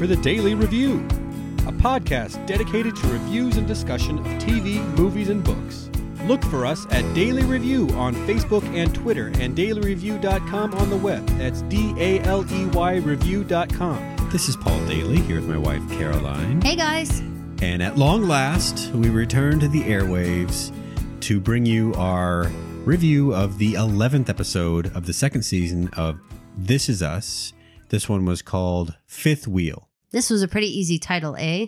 for the Daily Review, a podcast dedicated to reviews and discussion of TV, movies, and books. Look for us at Daily Review on Facebook and Twitter and dailyreview.com on the web. That's D A L E Y review.com. This is Paul Daly here with my wife Caroline. Hey guys. And at long last, we return to the airwaves to bring you our review of the 11th episode of the second season of This Is Us. This one was called Fifth Wheel. This was a pretty easy title, eh?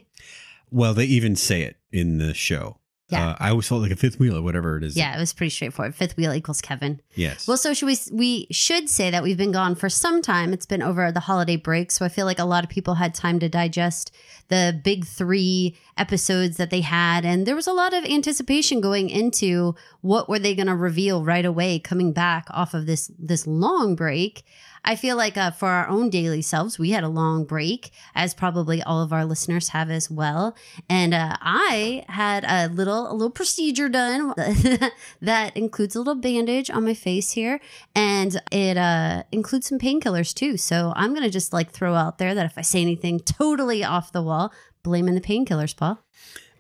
Well, they even say it in the show. Yeah. Uh, I always felt like a fifth wheel or whatever it is. Yeah, it was pretty straightforward. Fifth wheel equals Kevin. Yes. Well, so should we? We should say that we've been gone for some time. It's been over the holiday break, so I feel like a lot of people had time to digest the big three episodes that they had, and there was a lot of anticipation going into what were they going to reveal right away coming back off of this this long break. I feel like uh, for our own daily selves, we had a long break, as probably all of our listeners have as well. And uh, I had a little a little procedure done that includes a little bandage on my face here, and it uh, includes some painkillers too. So I'm gonna just like throw out there that if I say anything totally off the wall, blaming the painkillers, Paul.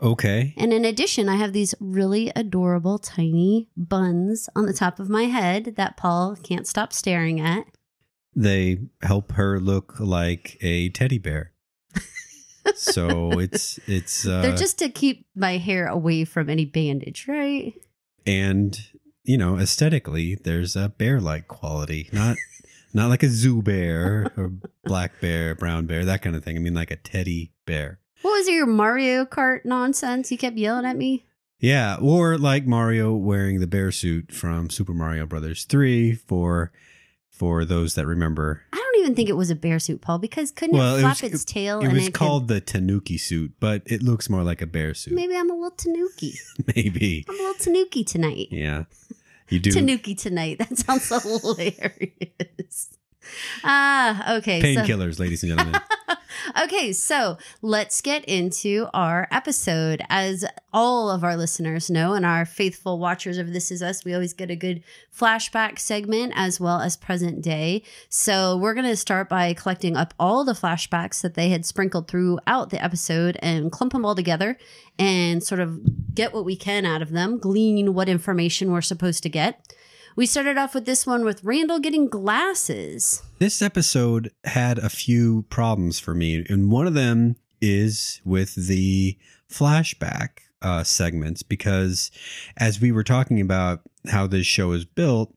okay. And in addition, I have these really adorable tiny buns on the top of my head that Paul can't stop staring at. They help her look like a teddy bear. so it's it's uh They're just to keep my hair away from any bandage, right? and you know aesthetically there's a bear like quality not not like a zoo bear or black bear brown bear that kind of thing i mean like a teddy bear What was your Mario Kart nonsense? You kept yelling at me. yeah or like mario wearing the bear suit from super mario brothers 3 for for those that remember I don't even think it was a bear suit, Paul, because couldn't Well, it it flap was- its tail it and was it called the tanuki suit but it looks more like a bear suit maybe I'm a little tanuki. maybe I'm a little tanuki tonight. yeah you do Tanuki tonight. That sounds hilarious. Ah, okay. so- painkillers ladies and gentlemen okay, so let's get into our episode. As all of our listeners know, and our faithful watchers of This Is Us, we always get a good flashback segment as well as present day. So we're going to start by collecting up all the flashbacks that they had sprinkled throughout the episode and clump them all together and sort of get what we can out of them, glean what information we're supposed to get. We started off with this one with Randall getting glasses. This episode had a few problems for me, and one of them is with the flashback uh, segments because as we were talking about how this show is built,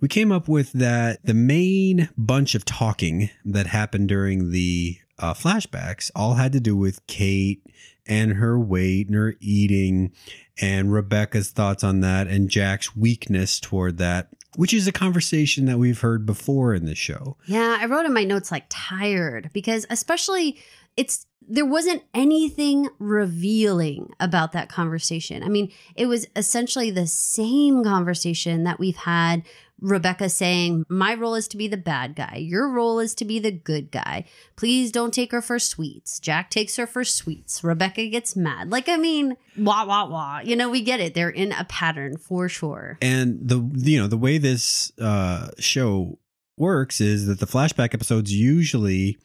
we came up with that the main bunch of talking that happened during the uh, flashbacks all had to do with Kate and her weight and her eating and Rebecca's thoughts on that and Jack's weakness toward that, which is a conversation that we've heard before in the show. Yeah, I wrote in my notes like tired because especially it's there wasn't anything revealing about that conversation. I mean, it was essentially the same conversation that we've had Rebecca saying, "My role is to be the bad guy. Your role is to be the good guy. Please don't take her for sweets." Jack takes her for sweets. Rebecca gets mad. Like I mean, wah wah wah. You know, we get it. They're in a pattern for sure. And the you know the way this uh, show works is that the flashback episodes usually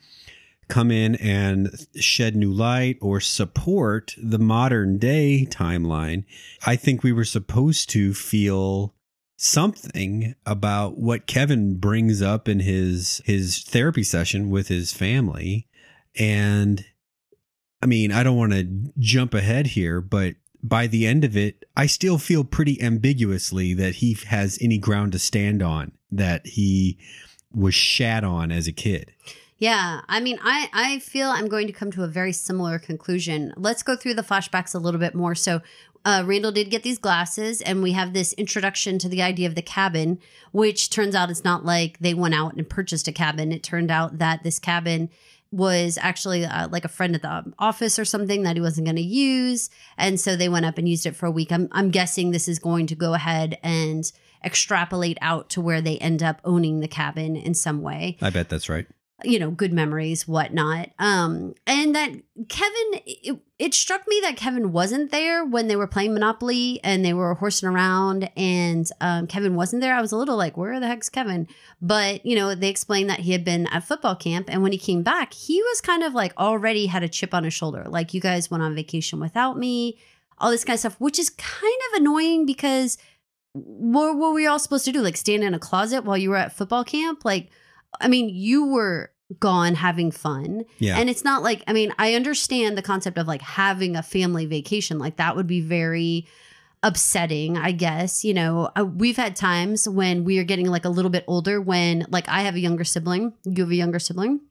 come in and shed new light or support the modern day timeline. I think we were supposed to feel something about what Kevin brings up in his his therapy session with his family and I mean, I don't want to jump ahead here, but by the end of it, I still feel pretty ambiguously that he has any ground to stand on that he was shat on as a kid. Yeah, I mean, I I feel I'm going to come to a very similar conclusion. Let's go through the flashbacks a little bit more. So, uh, Randall did get these glasses, and we have this introduction to the idea of the cabin, which turns out it's not like they went out and purchased a cabin. It turned out that this cabin was actually uh, like a friend at the office or something that he wasn't going to use, and so they went up and used it for a week. I'm I'm guessing this is going to go ahead and extrapolate out to where they end up owning the cabin in some way. I bet that's right. You know, good memories, whatnot. Um, and that Kevin, it, it struck me that Kevin wasn't there when they were playing Monopoly and they were horsing around and um, Kevin wasn't there. I was a little like, where the heck's Kevin? But, you know, they explained that he had been at football camp. And when he came back, he was kind of like already had a chip on his shoulder. Like, you guys went on vacation without me, all this kind of stuff, which is kind of annoying because what, what were we all supposed to do? Like, stand in a closet while you were at football camp? Like, I mean, you were gone having fun. Yeah. And it's not like, I mean, I understand the concept of like having a family vacation. Like that would be very upsetting, I guess. You know, uh, we've had times when we are getting like a little bit older when like I have a younger sibling, you have a younger sibling,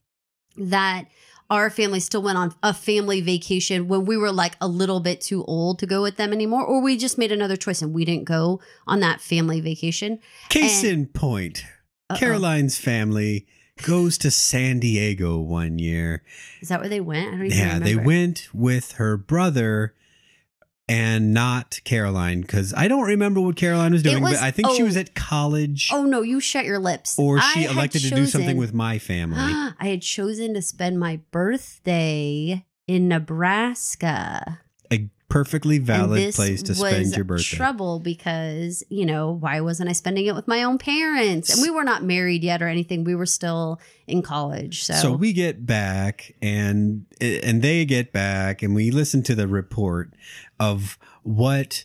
that our family still went on a family vacation when we were like a little bit too old to go with them anymore, or we just made another choice and we didn't go on that family vacation. Case And- in point, Uh-oh. Caroline's family goes to San Diego one year. Is that where they went? I Yeah, they went with her brother and not Caroline because I don't remember what Caroline was doing, was- but I think she oh. was at college Oh no, you shut your lips. or she had elected to do something with my family. I had chosen to spend my birthday in Nebraska. Perfectly valid place to spend your birthday. Trouble because you know why wasn't I spending it with my own parents? And we were not married yet or anything. We were still in college. So, So we get back and and they get back and we listen to the report of what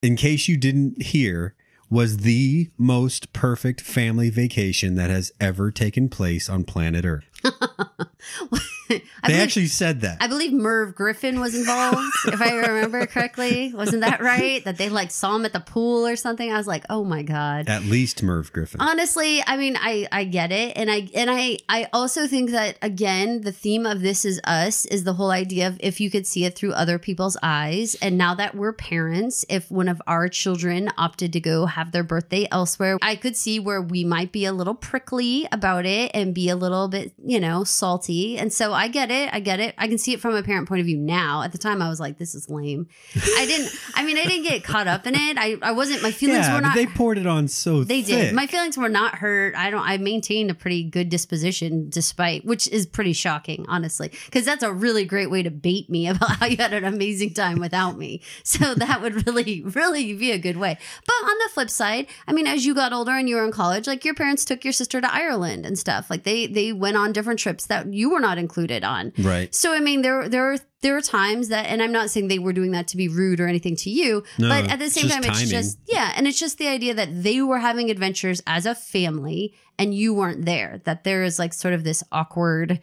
in case you didn't hear was the most perfect family vacation that has ever taken place on planet Earth. They believe, actually said that. I believe Merv Griffin was involved, if I remember correctly. Wasn't that right? That they like saw him at the pool or something. I was like, oh my god. At least Merv Griffin. Honestly, I mean, I I get it, and I and I I also think that again, the theme of this is us is the whole idea of if you could see it through other people's eyes, and now that we're parents, if one of our children opted to go have their birthday elsewhere, I could see where we might be a little prickly about it and be a little bit, you know, salty, and so I get it, I get it, I can see it from a parent point of view now. At the time, I was like, this is lame. I didn't, I mean, I didn't get caught up in it. I I wasn't. My feelings yeah, were not. they poured it on so They thick. did. My feelings were not hurt. I don't. I maintained a pretty good disposition, despite which is pretty shocking, honestly, because that's a really great way to bait me about how you had an amazing time without me. So that would really, really be a good way. But on the flip side, I mean, as you got older and you were in college, like your parents took your sister to Ireland and stuff. Like they they went on different trips that you were not included on. right. So I mean, there there are there are times that, and I'm not saying they were doing that to be rude or anything to you, No, but at the same time, it's just yeah, and it's just the idea that they were having adventures as a family and you weren't there. That there is like sort of this awkward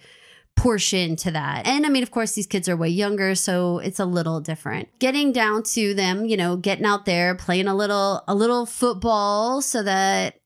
portion to that. And I mean, of course, these kids are way younger, so it's a little different. Getting down to them, you know, getting out there, playing a little a little football so that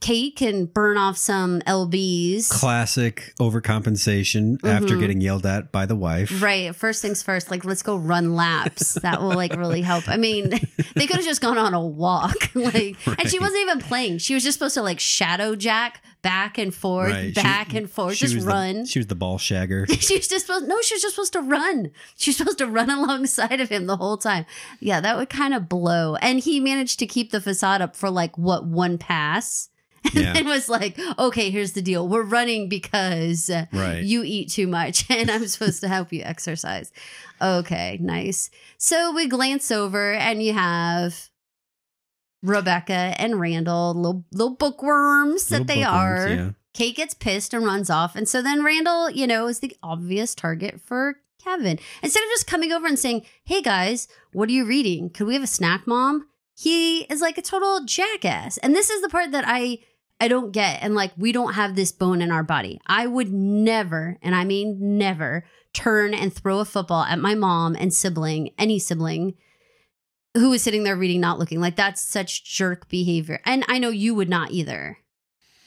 Kate can burn off some LBs. Classic overcompensation after Mhm. getting yelled at by the wife. Right. First things first, like let's go run laps. That will like really help. I mean, they could have just gone on a walk. like and she wasn't even playing. She was just supposed to like shadow jack back and forth, Right. She- back and forth, She just was the- run. she was the ball shagger. she was just supposed no, she was just supposed to run. She was supposed to run alongside of him the whole time. Yeah, that would kind of blow. And he managed to keep the facade up for like what one pass. And Yeah. then was like, okay, here's the deal. We're running because uh, Right. you eat too much and I'm supposed to help you exercise. Okay, nice. So we glance over and you have Rebecca and Randall, little little bookworms that they bookworms, are. yeah. Kate gets pissed and runs off. And so then Randall, you know, is the obvious target for Kevin. Instead of just coming over and saying, Hey guys, what are you reading? Could we have a snack, mom? He is like a total jackass. And this is the part that I I don't get. And like we don't have this bone in our body. I would never, and I mean never, turn and throw a football at my mom and sibling, any sibling who was sitting there reading, not looking. Like that's such jerk behavior. And I know you would not either.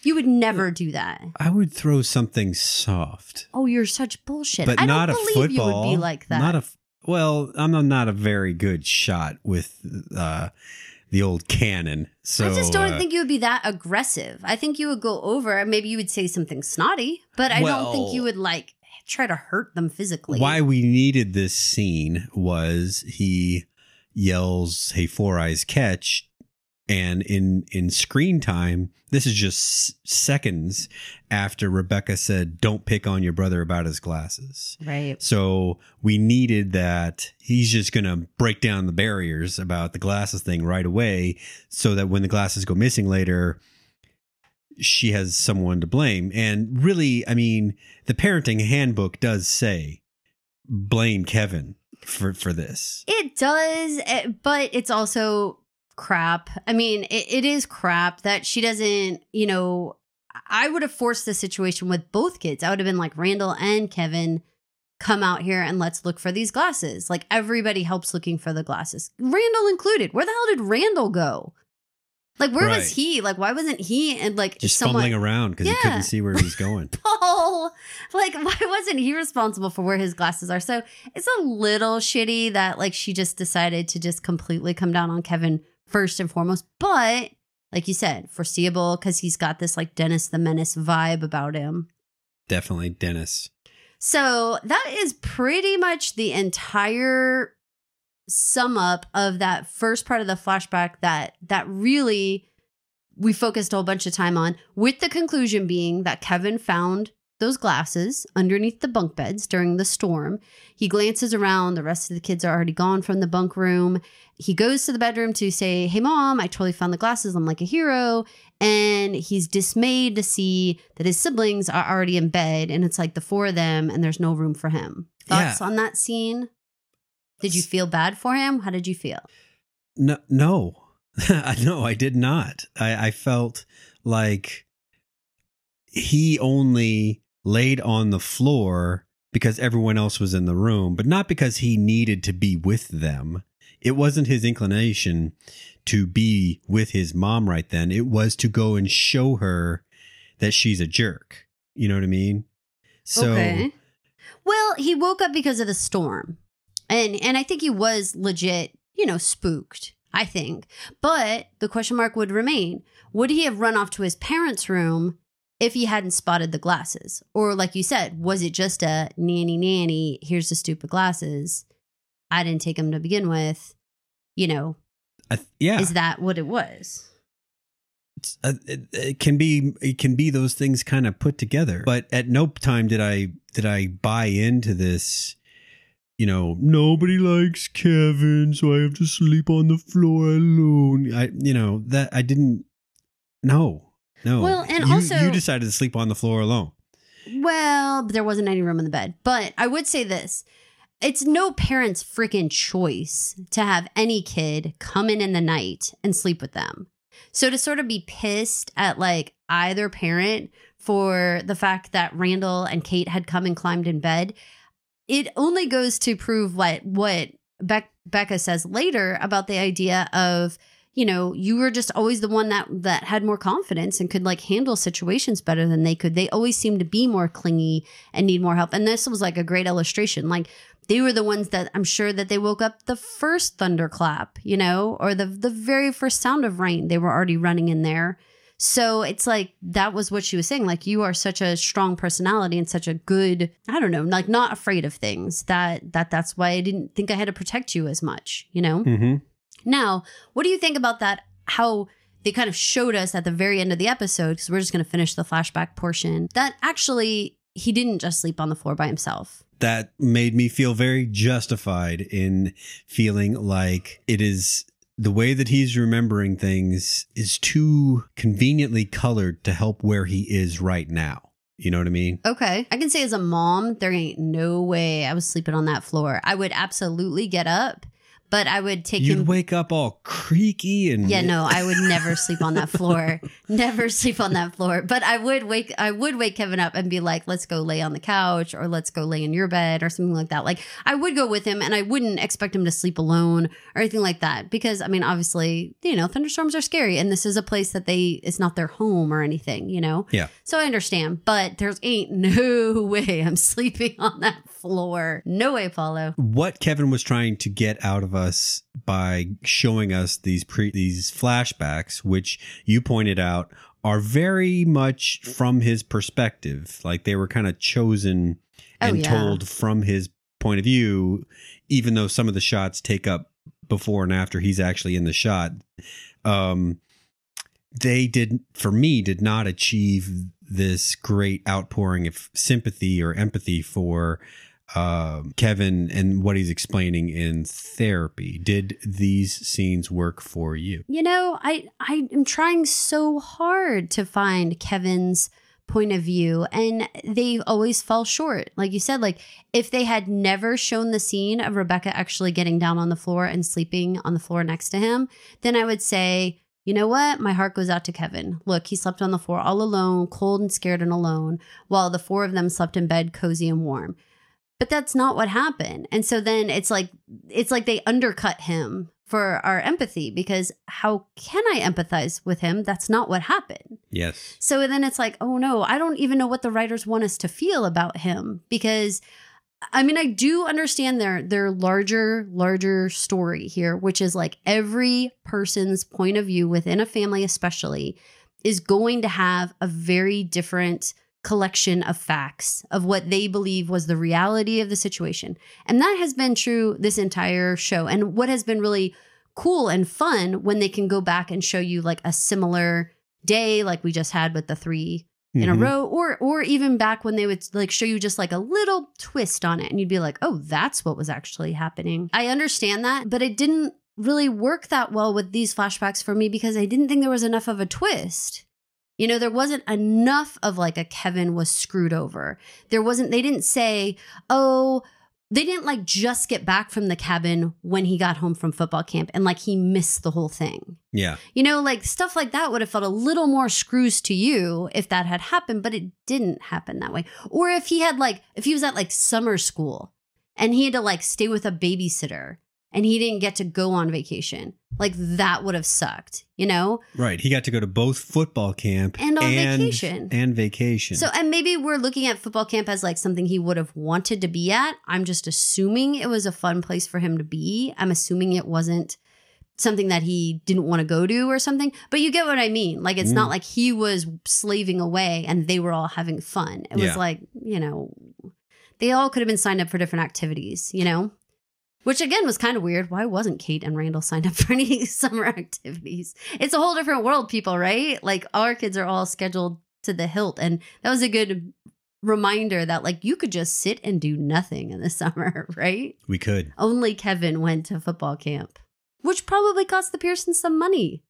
You would never do that. I would throw something soft, Oh, you're such bullshit. but I not don't a believe football. you would be like that. Not a well. I'm not a very good shot with uh, the old cannon. So I just don't uh, think you would be that aggressive. I think you would go over maybe you would say something snotty, but I don't think you would like try to hurt them physically. why we needed this scene was he yells, "Hey, Four Eyes, catch!" And in in screen time, this is just seconds after Rebecca said, "Don't pick on your brother about his glasses." Right. So we needed that. He's just going to break down the barriers about the glasses thing right away so that when the glasses go missing later, she has someone to blame. And really, I mean, the parenting handbook does say blame Kevin for, for this. It does, eh, but it's also crap. I mean, it, it is crap that she doesn't, you know, I would have forced the situation with both kids. I would have been like, Randall and Kevin, come out here and let's look for these glasses. Like everybody helps looking for the glasses, Randall included. Where the hell did Randall go? Like, where Right. was he? Like, why wasn't he and like Just someone? fumbling around because he couldn't see where he was going. Paul, like, why wasn't he responsible for where his glasses are? So it's a little shitty that like she just decided to just completely come down on Kevin first and foremost. But like you said, foreseeable because he's got this like Dennis the Menace vibe about him. Definitely Dennis. So that is pretty much the entire sum up of that first part of the flashback that that really we focused a whole bunch of time on with the conclusion being that Kevin found those glasses underneath the bunk beds during the storm. He glances around, the rest of the kids are already gone from the bunk room. He goes to the bedroom to say, Hey, mom, I totally found the glasses. I'm like a hero. And he's dismayed to see that his siblings are already in bed and it's like the four of them and there's no room for him. Thoughts Yeah. on that scene? Did you feel bad for him? How did you feel? No, no, no, I did not. I, I felt like he only laid on the floor because everyone else was in the room, but not because he needed to be with them. It wasn't his inclination to be with his mom right then. It was to go and show her that she's a jerk. You know what I mean? So Well, he woke up because of the storm. And and I think he was legit, you know, spooked, I think. But the question mark would remain, would he have run off to his parents' room if he hadn't spotted the glasses? Or like you said, was it just a nanny nanny, here's the stupid glasses. I didn't take them to begin with. You know, I, th- yeah, is that what it was? uh, it, it can be it can be those things kind of put together but at no time did i did i buy into this you know nobody likes kevin so i have to sleep on the floor alone i you know that i didn't no no Well, and You- also- you decided to sleep on the floor alone Well, there wasn't any room in the bed. But I would say this it's no parent's freaking choice to have any kid come in in the night and sleep with them. So to sort of be pissed at like either parent for the fact that Randall and Kate had come and climbed in bed, it only goes to prove what what Beck, Becca says later about the idea of you know you were just always the one that that had more confidence and could like handle situations better than they could. They always seemed to be more clingy and need more help. And this was like a great illustration. Like they were the ones that i'm sure that they woke up the first thunderclap you know or the the very first sound of rain. They were already running in there. So it's like that was what she was saying. Like you are such a strong personality and such a good i don't know like not afraid of things that that that's why i didn't think i had to protect you as much you know? Mm-hmm. Now, what do you think about that? How they kind of showed us at the very end of the episode, because we're just going to finish the flashback portion, that actually he didn't just sleep on the floor by himself. that made me feel very justified in feeling like it is the way that he's remembering things is too conveniently colored to help where he is right now. You know what I mean? Okay. I can say as a mom, there ain't no way I was sleeping on that floor. I would absolutely get up, but I would take You'd him. wake up all creaky and Yeah, no, I would never sleep on that floor. never sleep on that floor. But I would wake I would wake Kevin up and be like, "Let's go lay on the couch or let's go lay in your bed or something like that." Like I would go with him and I wouldn't expect him to sleep alone or anything like that because I mean, obviously, you know, thunderstorms are scary and this is a place that they it's not their home or anything, you know. Yeah. So I understand, but there's ain't no way I'm sleeping on that floor. No way, Paulo. what Kevin was trying to get out of us by showing us these pre these flashbacks, which you pointed out are very much from his perspective. Like they were kind of chosen Oh, and yeah. told from his point of view, even though some of the shots take up before and after he's actually in the shot. um, they did for me did not achieve this great outpouring of sympathy or empathy for uh, Kevin and what he's explaining in therapy. Did these scenes work for you? You know, I I am trying so hard to find Kevin's point of view and they always fall short. Like you said, like if they had never shown the scene of Rebecca actually getting down on the floor and sleeping on the floor next to him, then I would say, you know what? My heart goes out to Kevin. Look, he slept on the floor all alone, cold and scared and alone, while the four of them slept in bed cozy and warm. But that's not what happened. And so then it's like it's like they undercut him for our empathy because how can I empathize with him? That's not what happened. Yes. So then it's like, oh no, I don't even know what the writers want us to feel about him because I mean, I do understand their their larger larger story here, which is like every person's point of view within a family especially is going to have a very different collection of facts of what they believe was the reality of the situation. And that has been true this entire show. And what has been really cool and fun when they can go back and show you like a similar day like we just had with the 3 in a Mhm. row or or even back when they would like show you just like a little twist on it and you'd be like, "Oh, that's what was actually happening." I understand that, but it didn't really work that well with these flashbacks for me because I didn't think there was enough of a twist. You know, there wasn't enough of like a Kevin was screwed over. There wasn't, they didn't say, oh, they didn't like just get back from the cabin when he got home from football camp and like he missed the whole thing. Yeah. You know, like stuff like that would have felt a little more screws to you if that had happened, but it didn't happen that way. Or if he had like, if he was at like summer school and he had to like stay with a babysitter and he didn't get to go on vacation, like that would have sucked, you know? Right. He got to go to both football camp And on vacation. And vacation. So, and maybe we're looking at football camp as like something he would have wanted to be at. I'm just assuming it was a fun place for him to be. I'm assuming it wasn't something that he didn't want to go to or something. But you get what I mean. Like, it's Mm. not like he was slaving away and they were all having fun. It Yeah. was like, you know, they all could have been signed up for different activities, you know? Which again was kind of weird. Why wasn't Kate and Randall signed up for any summer activities? It's a whole different world, people, right? Like our kids are all scheduled to the hilt. And that was a good reminder that like you could just sit and do nothing in the summer, right? we could. Only Kevin went to football camp, which probably cost the Pearsons some money.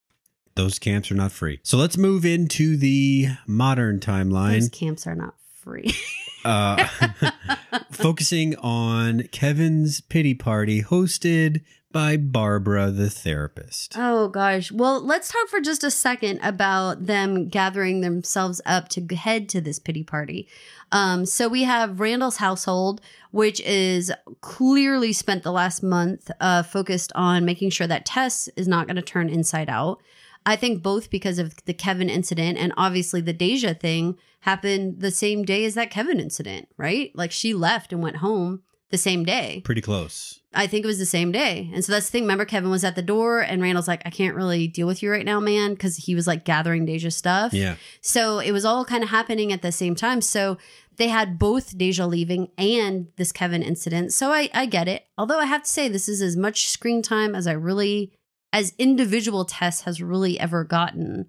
Those camps are not free. So let's move into the modern Those timeline. camps are not free. Uh, focusing on Kevin's pity party hosted by Barbara the therapist. Oh gosh. Well, let's talk for just a second about them gathering themselves up to head to this pity party. Um, so we have Randall's household, which is clearly spent the last month uh, focused on making sure that Tess is not going to turn inside out. I think both because of the Kevin incident and obviously the Deja thing happened the same day as that Kevin incident, right? Like she left and went home the same day. Pretty close. I think it was the same day. And so that's the thing. Remember, Kevin was at the door and Randall's like, I can't really deal with you right now, man, because he was like gathering Deja stuff. Yeah. So it was all kind of happening at the same time. So they had both Deja leaving and this Kevin incident. So I, I get it. Although I have to say, this is as much screen time as I really, as individual Tess has really ever gotten.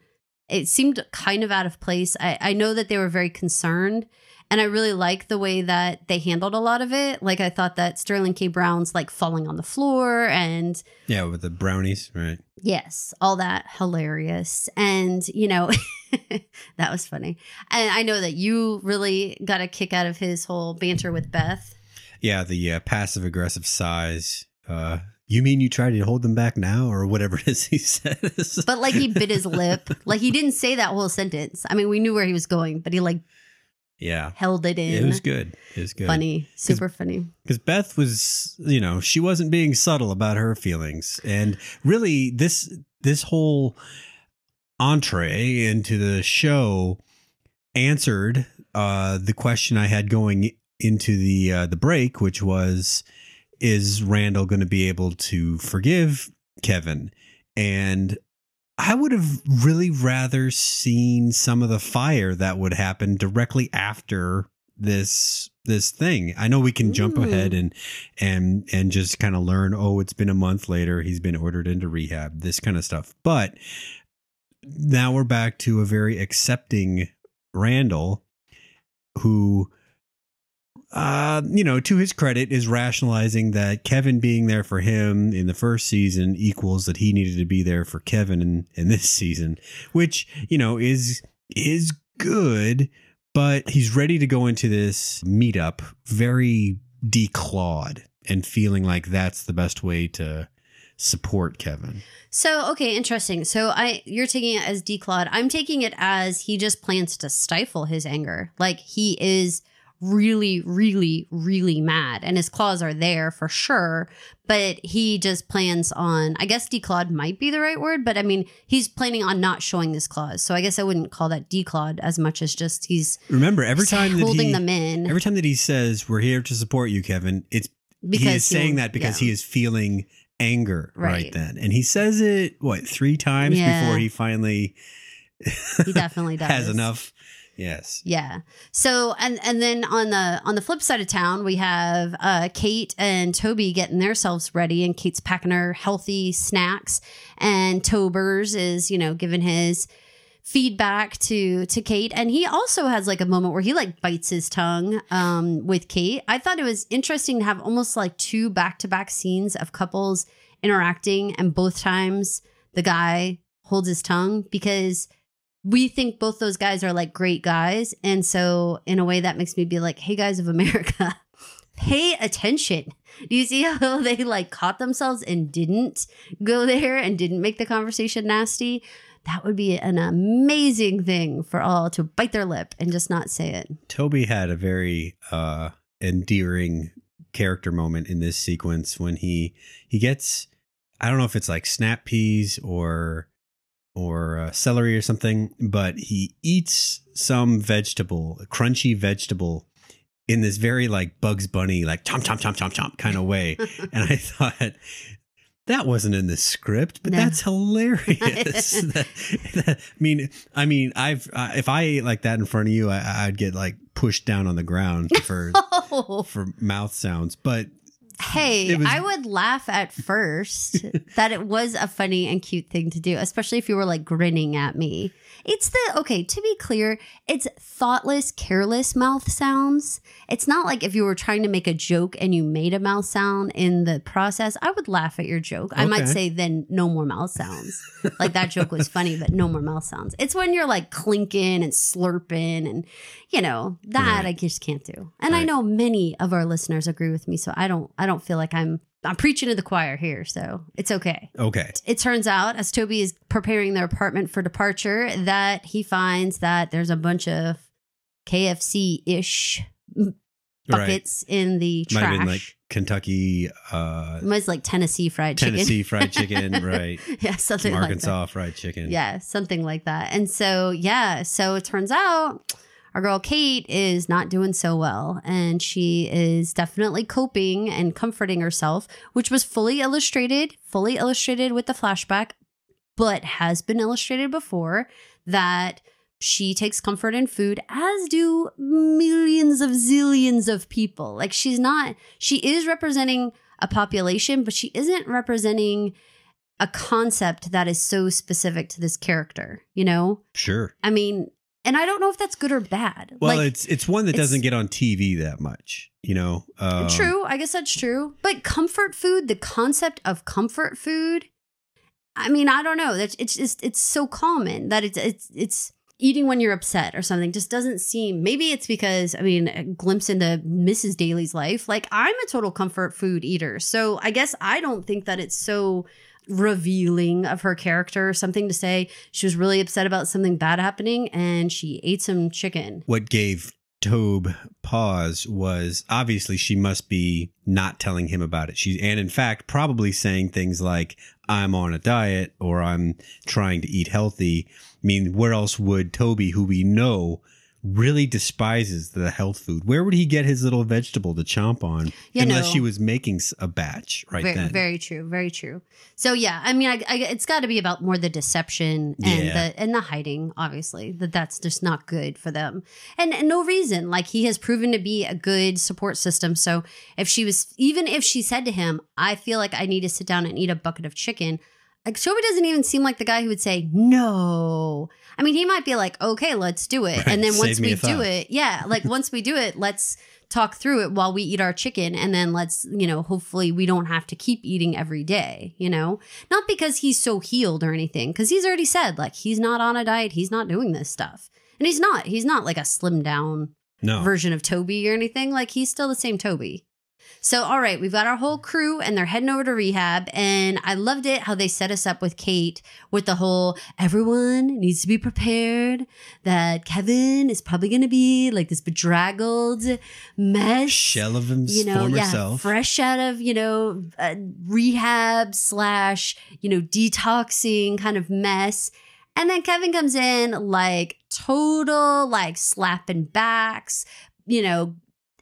It seemed kind of out of place. I, I know that they were very concerned. And I really like the way that they handled a lot of it. Like I thought that Sterling K. Brown's like falling on the floor and Yeah, with the brownies, right? Yes, all that hilarious. And, you know, that was funny. And I know that you really got a kick out of his whole banter with Beth. Yeah, the uh, passive aggressive size. Uh, you mean you tried to hold them back now, or whatever it is he says? But like he bit his lip. Like he didn't say that whole sentence. I mean, we knew where he was going, but he like yeah, held it in. it was good. It was good. Funny, super funny. because Beth was, you know, she wasn't being subtle about her feelings, and really, this this whole entree into the show answered uh, the question I had going into the uh, the break, which was, is Randall going to be able to forgive Kevin? And I would have really rather seen some of the fire that would happen directly after this this thing. I know we can jump Ooh. ahead and and and just kind of learn. Oh, it's been a month later. He's been ordered into rehab. This kind of stuff. But now we're back to a very accepting Randall, who, uh, you know, to his credit, is rationalizing that Kevin being there for him in the first season equals that he needed to be there for Kevin in in this season, which you know is is good but he's ready to go into this meetup very declawed and feeling like that's the best way to support Kevin. So okay, interesting. So I you're taking it as declawed. I'm taking it as he just plans to stifle his anger. Like he is really, really, really mad, and his claws are there for sure. But he just plans on. I guess declawed might be the right word, but I mean he's planning on not showing his claws. So I guess I wouldn't call that declawed as much as just he's Remember, every time that holding he them in every time that he says we're here to support you, Kevin, it's because he is saying that because yeah. he is feeling anger right. Right. then, and he says it what three times Yeah. before he finally he definitely does has enough. Yes. Yeah. So and and then on the on the flip side of town, we have uh Kate and Toby getting themselves ready and Kate's packing her healthy snacks and Tobers is, you know, giving his feedback to to Kate and he also has like a moment where he like bites his tongue um with Kate. I thought it was interesting to have almost like two back-to-back scenes of couples interacting and both times the guy holds his tongue because we think both those guys are like great guys. And so, in a way, that makes me be like, hey, guys of America, pay attention. Do you see how they like caught themselves and didn't go there and didn't make the conversation nasty? That would be an amazing thing for all to bite their lip and just not say it. Toby had a very uh endearing character moment in this sequence when he he gets I don't know if it's like snap peas or or uh, celery or something, but he eats some vegetable, a crunchy vegetable in this very like Bugs Bunny like chomp chomp chomp chomp chomp kind of way. and I thought that wasn't in the script, but No. that's hilarious. That- that- I mean, I mean, I've uh, if I ate like that in front of you, I, I'd get like pushed down on the ground for Oh, for mouth sounds. But hey, was- I would laugh at first that it was a funny and cute thing to do, especially if you were like grinning at me. It's the okay, to be clear, it's thoughtless, careless mouth sounds. It's not like if you were trying to make a joke and you made a mouth sound in the process, I would laugh at your joke. I might say then no more mouth sounds. like that joke was funny, but no more mouth sounds. It's when you're like clinking and slurping and you know, that Right. I just can't do. And I know many of our listeners agree with me, so I don't I don't feel like I'm I'm preaching to the choir here, so it's okay. okay, It turns out, as Toby is preparing their apartment for departure, that he finds that there's a bunch of KFC ish right. buckets in the Might trash. have been like Kentucky, uh, was like Tennessee fried chicken. Tennessee fried chicken, right? yeah, something Some like that. Arkansas fried chicken. Yeah, something like that. And so, yeah, so it turns out our girl Kate is not doing so well. And she is definitely coping and comforting herself, which was fully illustrated, fully illustrated with the flashback, but has been illustrated before that she takes comfort in food, as do millions of zillions of people. Like she's not, she is representing a population, but she isn't representing a concept that is so specific to this character, you know? Sure. I mean, and I don't know if that's good or bad. Well, like, it's it's one that doesn't get on TV that much, you know. Um, true. I guess that's true. But comfort food, the concept of comfort food, I mean, I don't know. That's it's just it's so common that it's it's it's eating when you're upset or something just doesn't seem maybe it's because i mean a glimpse into mrs daly's life like i'm a total comfort food eater so i guess i don't think that it's so revealing of her character something to say she was really upset about something bad happening and she ate some chicken What gave Tobe pause was obviously she must be not telling him about it. She and in fact probably saying things like "I'm on a diet" or "I'm trying to eat healthy." I mean, where else would Toby, who we know really despises the health food. Where would he get his little vegetable to chomp on You unless know. she was making a batch right very, then? very true. Very true. So yeah, I mean, I, I, it's got to be about more the deception and Yeah. the and the hiding. Obviously, that that's just not good for them, and, and no reason. Like he has proven to be a good support system. So if she was, even if she said to him, "I feel like I need to sit down and eat a bucket of chicken," like Toby doesn't even seem like the guy who would say no. I mean, he might be like, "Okay, let's do it," Right, and then save once we do it, yeah, like once we do it, let's talk through it while we eat our chicken. And then let's you know hopefully we don't have to keep eating every day you know? Not because he's so healed or anything because he's already said like he's not on a diet. He's not doing this stuff. And he's not. He's not like a slim down no. version of toby or anything. Like he's still the same toby so all right we've got our whole crew and they're heading over to rehab and i loved it how they set us up with kate with the whole everyone needs to be prepared that kevin is probably going to be like this bedraggled mess Shell of his you know, yeah, self. fresh out of you know uh, rehab slash you know detoxing kind of mess, and then Kevin comes in like total like slapping backs, you know,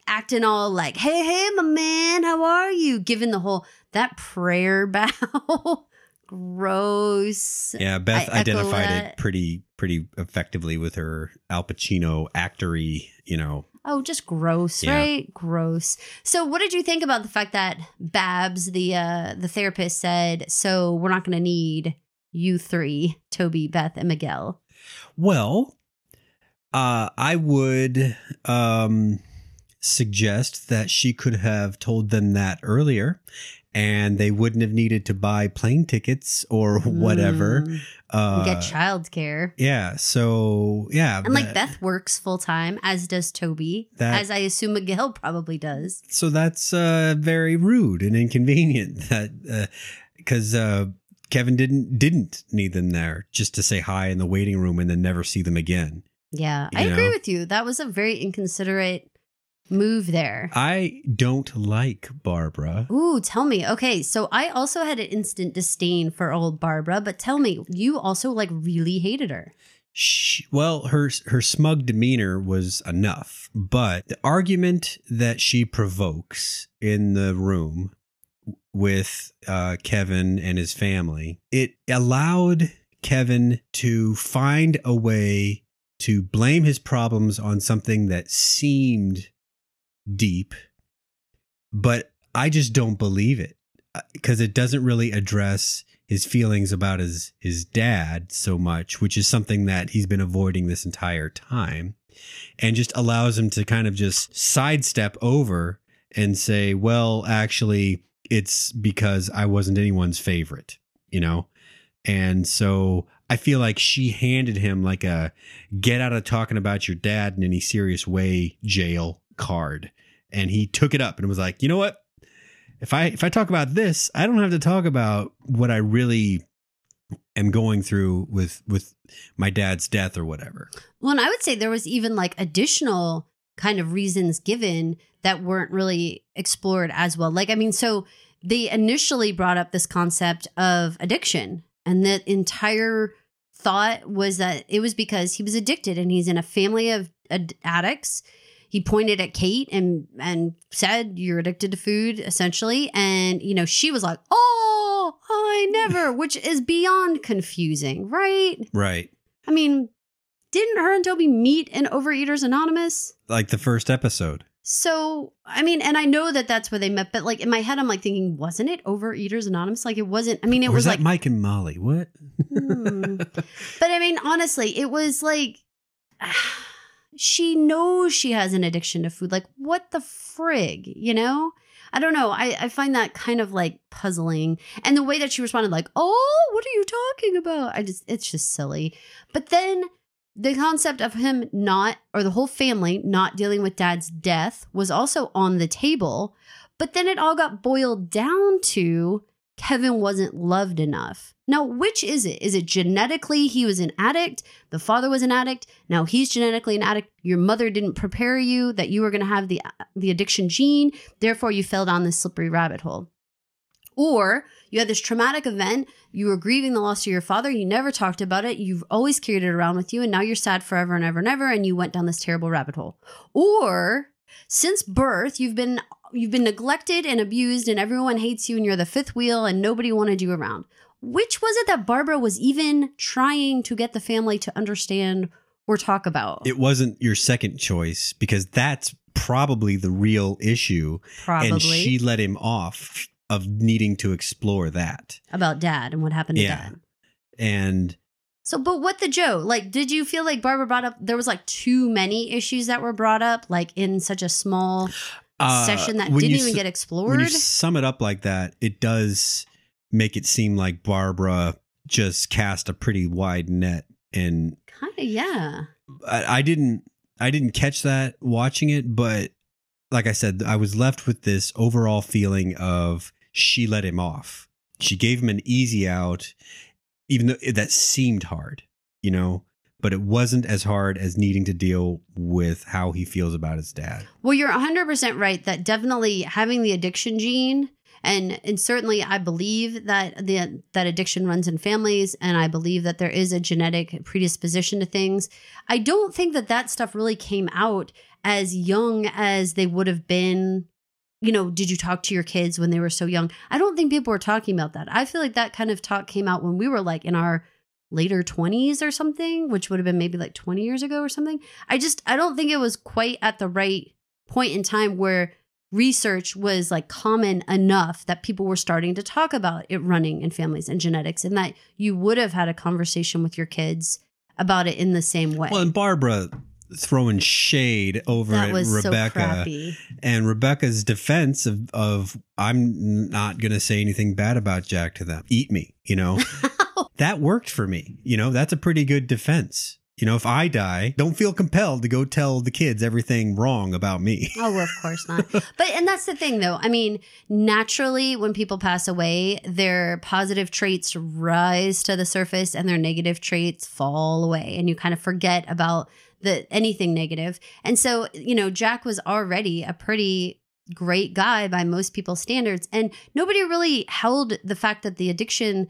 acting all like, "Hey, hey, my man, how are you?" Giving the whole that prayer bow. Gross. yeah, Beth I identified it pretty pretty effectively with her Al Pacino actory, you know. Oh, just gross, Yeah. right? Gross. So, what did you think about the fact that Babs, the uh, the therapist, said, "So we're not going to need you three, Toby, Beth, and Miguel." Well, uh, I would um, suggest that she could have told them that earlier, and they wouldn't have needed to buy plane tickets or whatever. Mm, Uh, get childcare. yeah. So yeah, And like Beth works full time, as does Toby, That- as I assume Miguel probably does. so that's uh, very rude and inconvenient. That because uh, Kevin didn't didn't need them there just to say hi in the waiting room and then never see them again. Yeah, I You agree with you. That was a very inconsiderate move there. I don't like Barbara. Ooh, tell me. Okay, so I also had an instant disdain for old Barbara, but tell me, you also like really hated her. She, well, her her smug demeanor was enough, but the argument that she provokes in the room with uh, Kevin and his family, it allowed Kevin to find a way to blame his problems on something that seemed deep, but I just don't believe it uh, because it doesn't really address his feelings about his his dad so much, which is something that he's been avoiding this entire time, and just allows him to kind of just sidestep over and say, "Well, actually, it's because I wasn't anyone's favorite," you know. And so I feel like she handed him like a get out of talking about your dad in any serious way jail card. And he took it up and was like, you know what? If I if I talk about this, I don't have to talk about what I really am going through with with my dad's death or whatever. Well, and I would say there was even like additional kind of reasons given that weren't really explored as well. Like, I mean, so they initially brought up this concept of addiction, and the entire thought was that it was because he was addicted and he's in a family of ad- addicts. He pointed at Kate and and said, "You're addicted to food, essentially." And you know, she was like, "Oh, I never," which is beyond confusing, right? Right. I mean, didn't her and Toby meet in Overeaters Anonymous? Like the first episode. So, I mean, and I know that that's where they met, but like in my head, I'm like thinking, wasn't it Overeaters Anonymous? Like it wasn't. I mean, it or was was like, Mike and Molly? What? Hmm. but I mean, honestly, it was like she knows she has an addiction to food. Like, what the frig, you know? I don't know. I, I find that kind of like puzzling. And the way that she responded, like, oh, what are you talking about? I just, it's just silly. But then the concept of him not, or the whole family not dealing with dad's death was also on the table. But then it all got boiled down to Kevin wasn't loved enough. Now, which is it? Is it genetically he was an addict? The father was an addict. Now he's genetically an addict. Your mother didn't prepare you that you were going to have the the addiction gene. Therefore, you fell down this slippery rabbit hole. Or you had this traumatic event, you were grieving the loss of your father, you never talked about it, you've always carried it around with you, and now you're sad forever and ever and ever, and you went down this terrible rabbit hole. Or since birth, you've been you've been neglected and abused, and everyone hates you, and you're the fifth wheel, and nobody wanted you around. Which was it that Barbara was even trying to get the family to understand or talk about? It wasn't your second choice because that's probably the real issue. Probably And she let him off of needing to explore that. about dad and what happened to Yeah. dad. And So, but what the Joe? Like, did you feel like Barbara brought up there was like too many issues that were brought up, like in such a small uh, session that didn't even s- get when explored? you sum it up like that, it does make it seem like Barbara just cast a pretty wide net and kind of, yeah. I, I didn't I didn't catch that watching it, but like I said, I was left with this overall feeling of she let him off. She gave him an easy out, even though that seemed hard, you know, but it wasn't as hard as needing to deal with how he feels about his dad. Well, you're 100% right that definitely having the addiction gene and and certainly I believe that the that addiction runs in families and I believe that there is a genetic predisposition to things. I don't think that that stuff really came out as young as they would have been you know, did you talk to your kids when they were so young? I don't think people were talking about that. I feel like that kind of talk came out when we were like in our later 20s or something, which would have been maybe like 20 years ago or something. I just I don't think it was quite at the right point in time where research was like common enough that people were starting to talk about it running in families and genetics and that you would have had a conversation with your kids about it in the same way. Well, and Barbara throwing shade over that at so Rebecca crappy. and Rebecca's defense of, of I'm not going to say anything bad about Jack to them. Eat me, you know. that worked for me. You know, that's a pretty good defense. You know, if I die, don't feel compelled to go tell the kids everything wrong about me. Oh, of course not. But and that's the thing though. I mean, naturally when people pass away, their positive traits rise to the surface and their negative traits fall away and you kind of forget about the anything negative. And so, you know, Jack was already a pretty great guy by most people's standards and nobody really held the fact that the addiction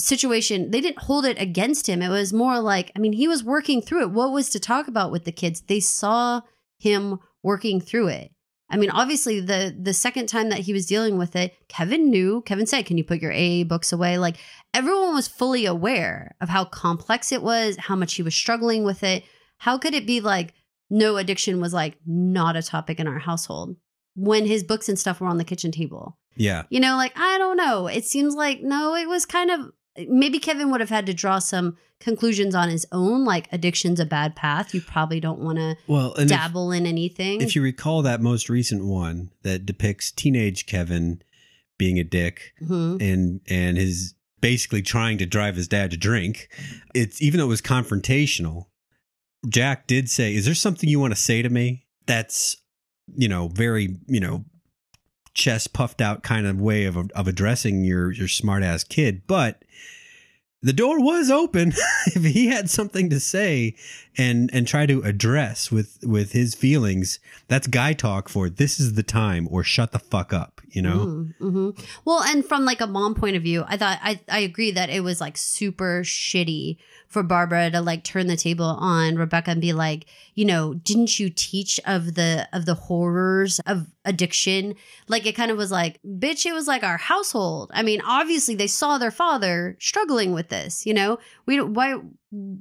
situation they didn't hold it against him. It was more like i mean he was working through it. What was to talk about with the kids? They saw him working through it. I mean obviously the the second time that he was dealing with it kevin knew. Kevin said can you put your aa books away? Like everyone was fully aware of how complex it was how much he was struggling with it. How could it be like no addiction was like not a topic in our household when his books and stuff were on the kitchen table? Yeah. you know, like I don't know. It seems like no, it was kind of maybe Kevin would have had to draw some conclusions on his own, like addiction's a bad path. You probably don't want to Well, and if, dabble in anything. if you recall that most recent one that depicts teenage Kevin being a dick Mhm. and and his basically trying to drive his dad to drink, it's even though it was confrontational, Jack did say, "Is there something you want to say to me?" That's you know very you know chest puffed out kind of way of of addressing your your smart ass kid, but the door was open. If he had something to say and and try to address with with his feelings that's guy talk for this is the time or shut the fuck up you know hmm Well, and from like a mom point of view, I thought I I agree that it was like super shitty for Barbara to like turn the table on Rebecca and be like, you know, didn't you teach of the of the horrors of addiction? Like it kind of was like, bitch, it was like our household. I mean, obviously they saw their father struggling with this. You know, we why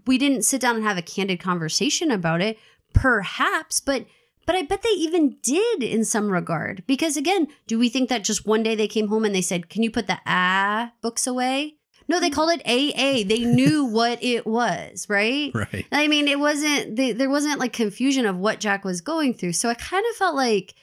we didn't sit down and have a candid conversation about it. Perhaps, but but I bet they even did in some regard. Because again, do we think that just one day they came home and they said, Can you put the ah books away? No, they called it AA. They knew what it was, right? right I mean, it wasn't, they, there wasn't like confusion of what Jack was going through. So I kind of felt like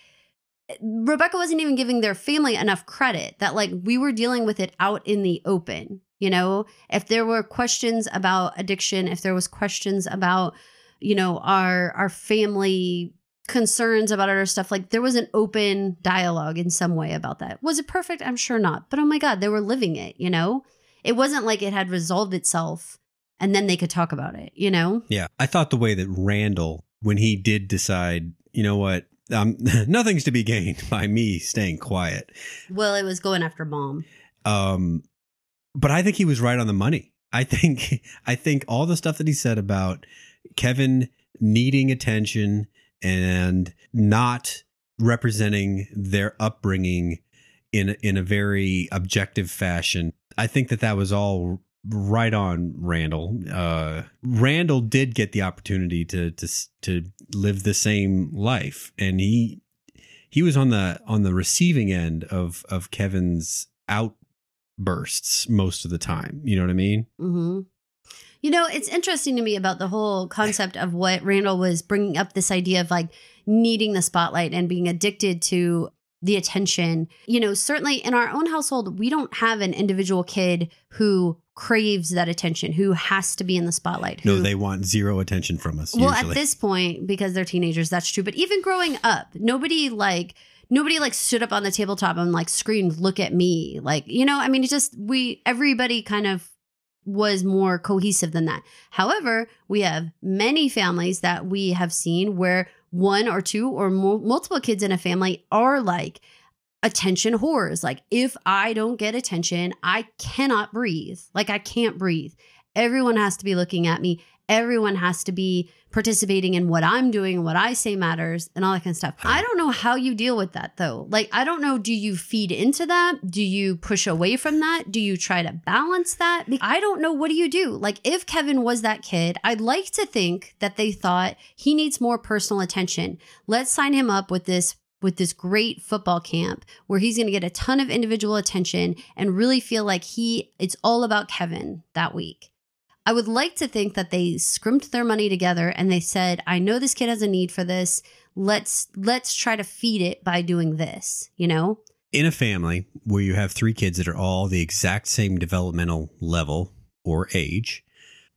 Rebecca wasn't even giving their family enough credit that like we were dealing with it out in the open. You know, if there were questions about addiction, if there was questions about, you know, our our family concerns about other stuff, like there was an open dialogue in some way about that. Was it perfect? I'm sure not. But oh my God, they were living it, you know? It wasn't like it had resolved itself and then they could talk about it, you know? yeah i thought the way that randall when he did decide you know what um, nothing's to be gained by me staying quiet Well, it was going after mom. Um, but I think he was right on the money. I think I think all the stuff that he said about Kevin needing attention and not representing their upbringing in in a very objective fashion. I think that that was all right on Randall. Uh, Randall did get the opportunity to to to live the same life, and he he was on the on the receiving end of of Kevin's outbursts most of the time. You know what I mean? Mm-hmm. You know, it's interesting to me about the whole concept of what Randall was bringing up this idea of like needing the spotlight and being addicted to the attention. You know, certainly in our own household, we don't have an individual kid who craves that attention, who has to be in the spotlight. No, they want zero attention from us. well, usually. at this point, because they're teenagers, that's true. But even growing up, nobody like nobody like stood up on the tabletop and like screamed, "Look at me!" Like you know, I mean, it just we everybody kind of was more cohesive than that. However, we have many families that we have seen where one or two or mo- multiple kids in a family are like attention whores. Like, if I don't get attention, I cannot breathe. Like, I can't breathe. Everyone has to be looking at me. Everyone has to be participating in what I'm doing, what I say matters, and all that kind of stuff. I don't know how you deal with that though. Like, I don't know. Do you feed into that? Do you push away from that? Do you try to balance that? I don't know. What do you do? Like, if Kevin was that kid, I'd like to think that they thought he needs more personal attention. Let's sign him up with this with this great football camp where he's going to get a ton of individual attention and really feel like he it's all about Kevin that week. I would like to think that they scrimped their money together and they said, "I know this kid has a need for this. Let's let's try to feed it by doing this." You know? in a family where you have three kids that are all the exact same developmental level or age,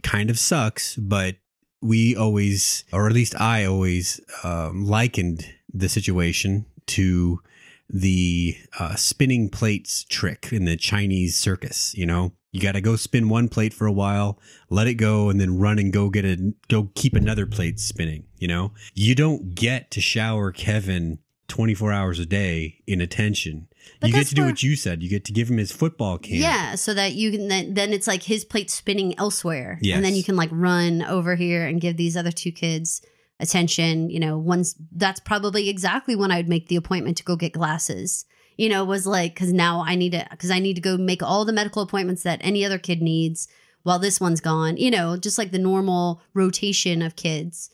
kind of sucks, but we always, or at least I always, um, likened the situation to the uh, spinning plates trick in the Chinese circus. You know, you got to go spin one plate for a while, let it go, and then run and go get a go keep another plate spinning. You know, you don't get to shower Kevin 24 hours a day in attention. But you get to do where- what you said. You get to give him his football camp. Yeah, so that you can then then it's like his plate spinning elsewhere, Yes. and then you can like run over here and give these other two kids attention. You know, once that's probably exactly when I'd make the appointment to go get glasses. You know, was like because now I need to because I need to go make all the medical appointments that any other kid needs while this one's gone. You know, just like the normal rotation of kids.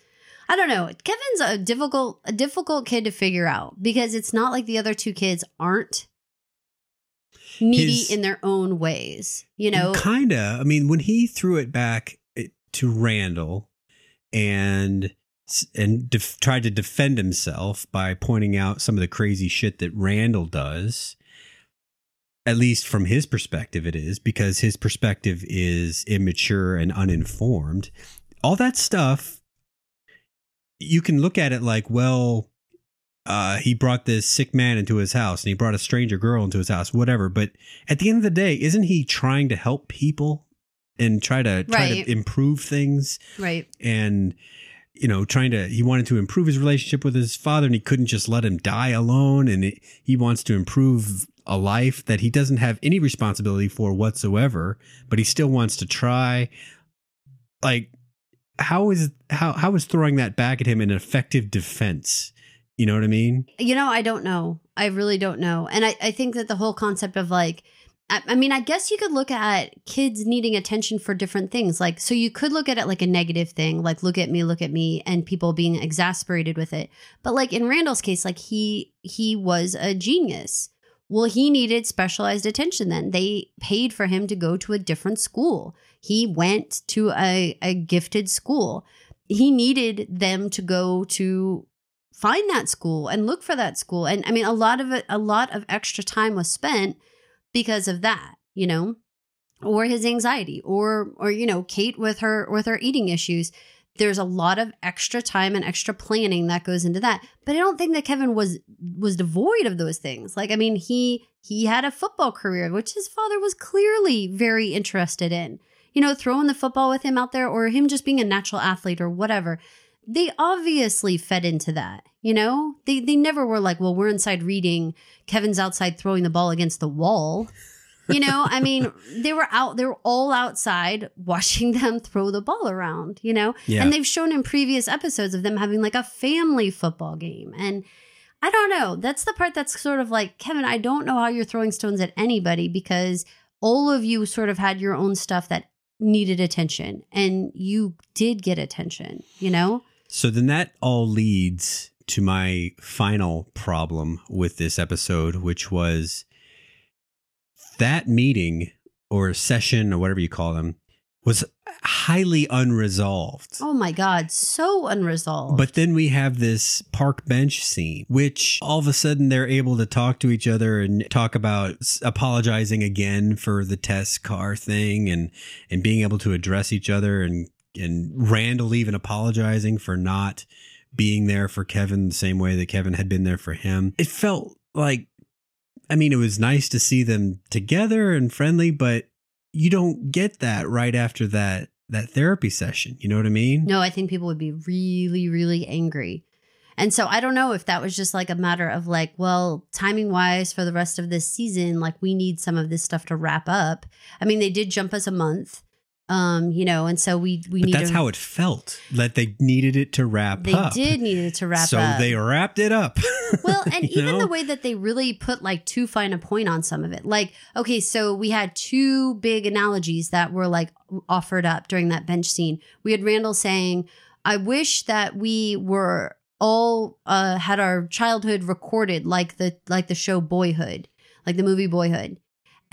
I don't know. Kevin's a difficult a difficult kid to figure out because it's not like the other two kids aren't needy His- in their own ways. You know, Kinda. I mean, when he threw it back to Randall and and def- tried to defend himself by pointing out some of the crazy shit that Randall does. At least from his perspective, it is because his perspective is immature and uninformed. All that stuff, you can look at it like, well, uh, he brought this sick man into his house and he brought a stranger girl into his house, whatever. But at the end of the day, isn't he trying to help people and try to try Right. to improve things right? and you know trying to he wanted to improve his relationship with his father and he couldn't just let him die alone and it, he wants to improve a life that he doesn't have any responsibility for whatsoever but he still wants to try like how is how how is throwing that back at him an effective defense you know what i mean You know, I don't know. I really don't know. And I, I think that the whole concept of like, I, mean, I guess you could look at kids needing attention for different things. Like, so you could look at it like a negative thing, like, look at me, look at me, and people being exasperated with it. But like in Randall's case, like he, he was a genius. Well, he needed specialized attention then. They paid for him to go to a different school. He went to a, a gifted school. He needed them to go to find that school and look for that school. And I mean, a lot of it, a lot of extra time was spent because of that, you know, or his anxiety, or or you know, Kate with her with her eating issues. There's a lot of extra time and extra planning that goes into that. But I don't think that Kevin was was devoid of those things. Like, I mean, he he had a football career, which his father was clearly very interested in. You know, throwing the football with him out there, or him just being a natural athlete, or whatever they obviously fed into that you know they they never were like well we're inside reading kevin's outside throwing the ball against the wall You know, I mean, they were out, they were all outside watching them throw the ball around, you know? Yeah. And they've shown in previous episodes of them having like a family football game. And I don't know. That's the part that's sort of like, Kevin, I don't know how you're throwing stones at anybody because all of you sort of had your own stuff that needed attention and you did get attention, you know? So then that all leads to my final problem with this episode, which was that meeting or session or whatever you call them was highly unresolved. Oh my God, so unresolved. But then we have this park bench scene, which all of a sudden they're able to talk to each other and talk about apologizing again for the Tess car thing and and being able to address each other and and Randall even apologizing for not being there for Kevin the same way that Kevin had been there for him. It felt like I mean it was nice to see them together and friendly, but you don't get that right after that that therapy session. You know what I mean? No, I think people would be really, really angry. And so I don't know if that was just like a matter of like, well, timing wise for the rest of this season, like we need some of this stuff to wrap up. I mean, they did jump us a month, um, you know, and so we we But need that's to. how it felt. That they needed it to wrap they up. did need it to wrap so up. they wrapped it up. well, and even know? the way that they really put like too fine a point on some of it. Like, okay, so we had two big analogies that were like offered up during that bench scene. We had Randall saying, I wish that we were all uh had our childhood recorded like the like the show Boyhood, like the movie Boyhood.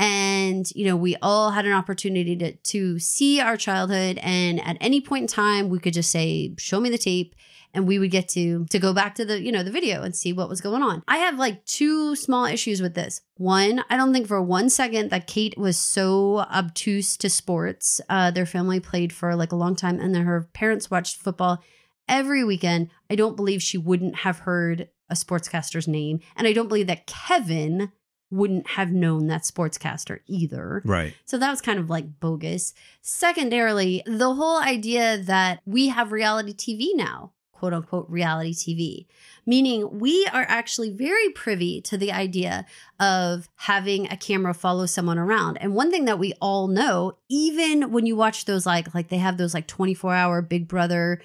And you know, we all had an opportunity to to see our childhood. And at any point in time we could just say, "Show me the tape." and we would get to to go back to the you know the video and see what was going on. I have like two small issues with this. One i don't think for one second that kate was so obtuse to sports. Uh their family played for like a long time and then her parents watched football every weekend. I don't believe she wouldn't have heard a sportscaster's name. And i don't believe that kevin wouldn't have known that sportscaster either right. so that was kind of like bogus. Secondarily, the whole idea that we have reality TV now, quote unquote reality TV, meaning we are actually very privy to the idea of having a camera follow someone around. And one thing that we all know, even when you watch those like like they have those like 24-hour Big Brother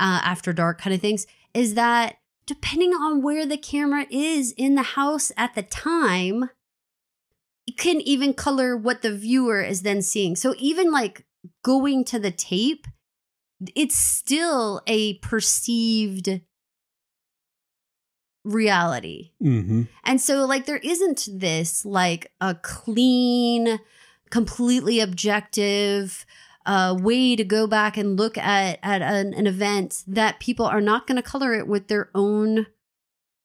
uh, after dark kind of things, is that depending on where the camera is in the house at the time, it can even color what the viewer is then seeing. So even like going to the tape, it's still a perceived reality. Mm-hmm. And so like there isn't this like a clean, completely objective uh, way to go back and look at at an, an event that people are not going to color it with their own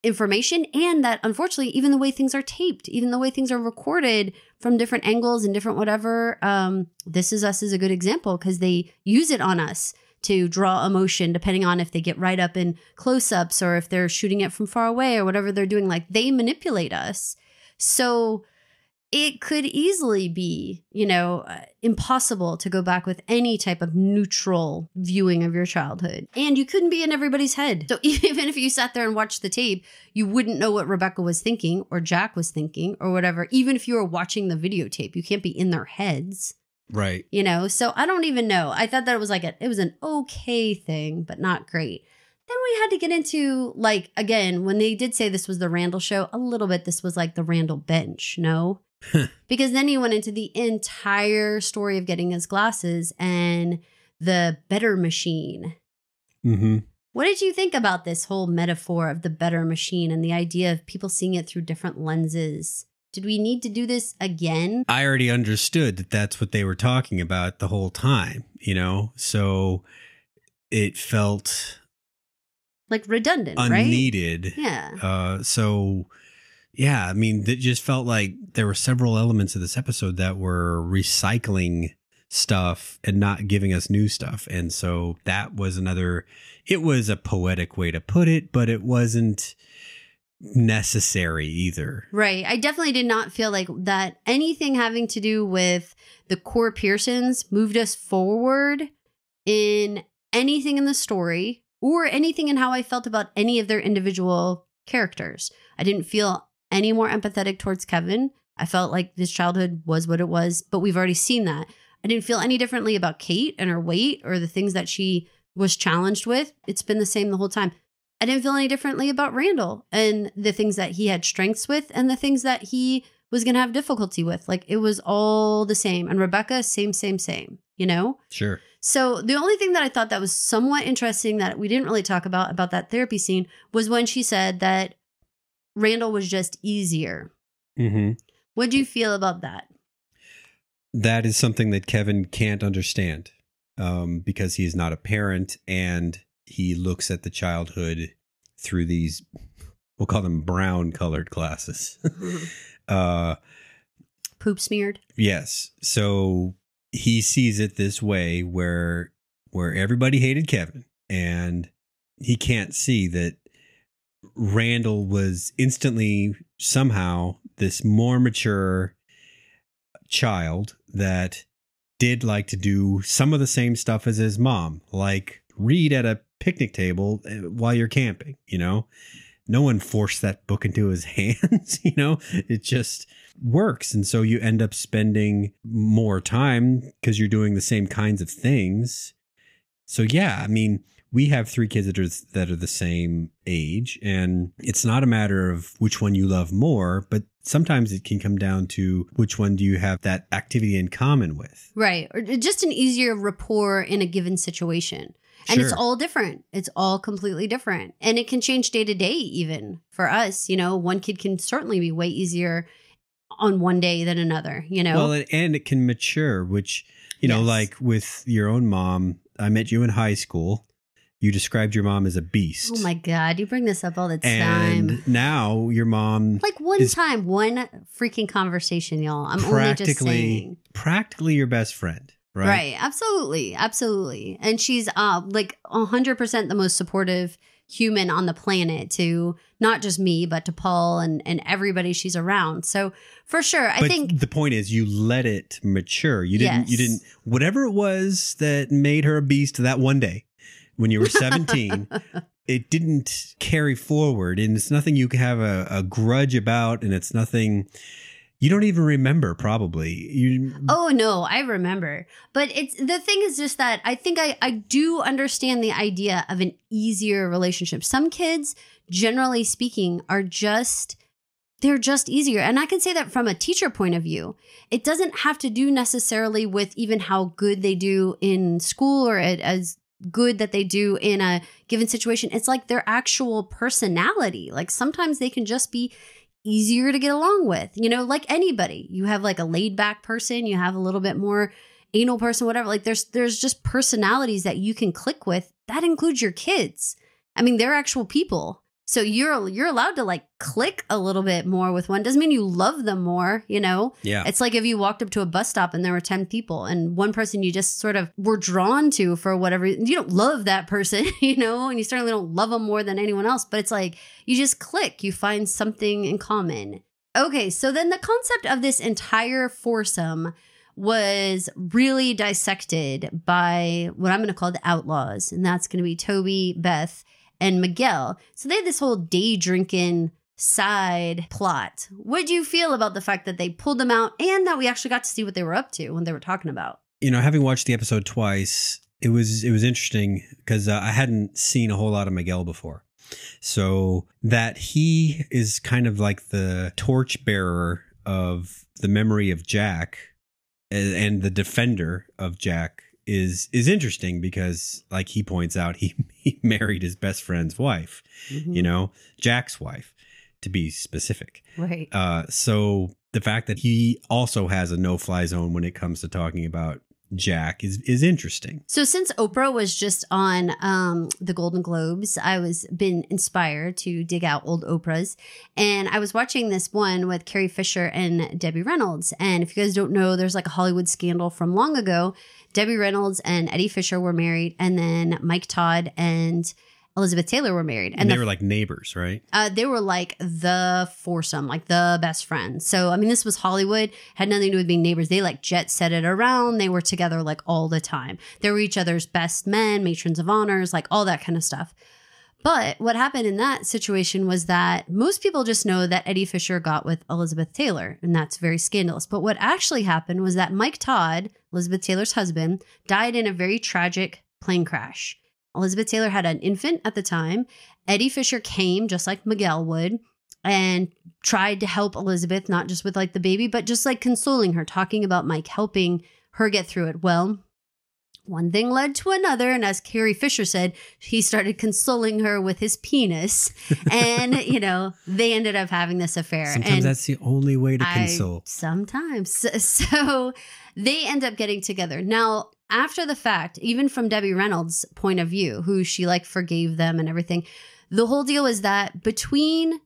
information and that unfortunately even the way things are taped even the way things are recorded from different angles and different whatever um this is us is a good example because they use it on us to draw emotion depending on if they get right up in close-ups or if they're shooting it from far away or whatever they're doing. Like they manipulate us. So it could easily be you know uh, impossible to go back with any type of neutral viewing of your childhood. And you couldn't be in everybody's head. So even if you sat there and watched the tape you wouldn't know what rebecca was thinking or jack was thinking or whatever even if you were watching the videotape. You can't be in their heads. Right. you know so i don't even know. I thought that it was like a, it was an okay thing but not great. Then we had to get into like again when they did say this was the randall show a little bit this was like the randall bench no because then he went into the entire story of getting his glasses and the better machine Mm-hmm. what did you think about this whole metaphor of the better machine and the idea of people seeing it through different lenses did we need to do this again I already understood that that's what they were talking about the whole time, you know? So it felt like redundant right unneeded. yeah Uh, so yeah, I mean, it just felt like there were several elements of this episode that were recycling stuff and not giving us new stuff. And so that was another, it was a poetic way to put it, but it wasn't necessary either. Right. I definitely did not feel like that anything having to do with the core Pearsons moved us forward in anything in the story or anything in how I felt about any of their individual characters. I didn't feel any more empathetic towards Kevin. I felt like his childhood was what it was, but we've already seen that. I didn't feel any differently about Kate and her weight or the things that she was challenged with. It's been the same the whole time. I didn't feel any differently about Randall and the things that he had strengths with and the things that he was going to have difficulty with. Like it was all the same. And Rebecca, same, same, same, you know? Sure. So the only thing that I thought that was somewhat interesting that we didn't really talk about about that therapy scene was when she said that Randall was just easier. hmm What do you feel about that? That is something that Kevin can't understand um, because he is not a parent and he looks at the childhood through these, we'll call them brown colored glasses. uh, Poop smeared. yes. So he sees it this way where where everybody hated Kevin and he can't see that Randall was instantly somehow this more mature child that did like to do some of the same stuff as his mom, like read at a picnic table uh, while you're camping, you know? No one forced that book into his hands, you know? It just works. And so you end up spending more time because you're doing the same kinds of things. So, yeah, I mean, we have three kids that are that are the same age and it's not a matter of which one you love more but sometimes it can come down to which one do you have that activity in common with Right. Or just an easier rapport in a given situation. And it's all different. It's all completely different. And it can change day to day, even for us. You know, one kid can certainly be way easier on one day than another, you know? well and, and it can mature which you know Yes. like with your own mom i met you in high school you described your mom as a beast oh my God. You bring this up all the time. and now your mom like one time, one freaking conversation, y'all. I'm only just practically saying. practically your best friend right Right. Absolutely. Absolutely. And she's uh like 100% the most supportive human on the planet to not just me, but to Paul and, and everybody she's around. So for sure, I but think the point is you let it mature you didn't you didn't whatever it was that made her a beast that one day when you were 17 it didn't carry forward and it's nothing you can have a, a grudge about and it's nothing you don't even remember probably you Oh no, I remember. But it's the thing is just that I think I I do understand the idea of an easier relationship. Some kids, generally speaking, are just they're just easier. And I can say that from a teacher point of view. It doesn't have to do necessarily with even how good they do in school or at, as good that they do in a given situation. It's like their actual personality. Like sometimes they can just be easier to get along with. You know, like anybody. You have like a laid back person, you have a little bit more anal person, whatever. Like there's there's just personalities that you can click with. That includes your kids. I mean, they're actual people. So you're you're allowed to like click a little bit more with one. Doesn't mean you love them more, you know? yeah It's like if you walked up to a bus stop and there were 10 people and one person you just sort of were drawn to for whatever you don't love that person, you know, and you certainly don't love them more than anyone else, but it's like you just click, you find something in common. Okay, so then the concept of this entire foursome was really dissected by what I'm going to call the outlaws, and that's going to be Toby, Beth, and Miguel. So they had this whole day drinking side plot. What do you feel about the fact that they pulled them out and that we actually got to see what they were up to when they were talking about? you know having watched the episode twice it was it was interesting because uh, i hadn't seen a whole lot of miguel before so that he is kind of like the torchbearer of the memory of jack and, and the defender of jack is is interesting because like he points out he, he married his best friend's wife you know jack's wife to be specific right. uh, so the fact that he also has a no-fly zone when it comes to talking about Jack is is interesting. So since Oprah was just on um, the Golden Globes, I was been inspired to dig out old Oprahs, and I was watching this one with Carrie Fisher and Debbie Reynolds. And if you guys don't know, there's like a Hollywood scandal from long ago. Debbie Reynolds and Eddie Fisher were married, and then Mike Todd and Elizabeth Taylor were married, And, and they the were like neighbors, right? uh, they were like the foursome, like the best friends. So, I mean, this was Hollywood, had nothing to do with being neighbors. They like jet set it around. They were together like all the time. They were each other's best men, matrons of honors, like all that kind of stuff. But what happened in that situation was that most people just know that Eddie Fisher got with Elizabeth Taylor, and that's very scandalous. But what actually happened was that Mike Todd, Elizabeth Taylor's husband, died in a very tragic plane crash. Elizabeth Taylor had an infant at the time. Eddie Fisher came, just like Miguel would, and tried to help Elizabeth, not just with like the baby, but just like consoling her, talking about Mike, helping her get through it. Well, one thing led to another, and as Carrie Fisher said, he started consoling her with his penis, and you know they ended up having this affair. Sometimes and that's the only way to I- console. sometimes, so they end up getting together. Now, after the fact, even from Debbie Reynolds' point of view, who she like forgave them and everything, the whole deal is that between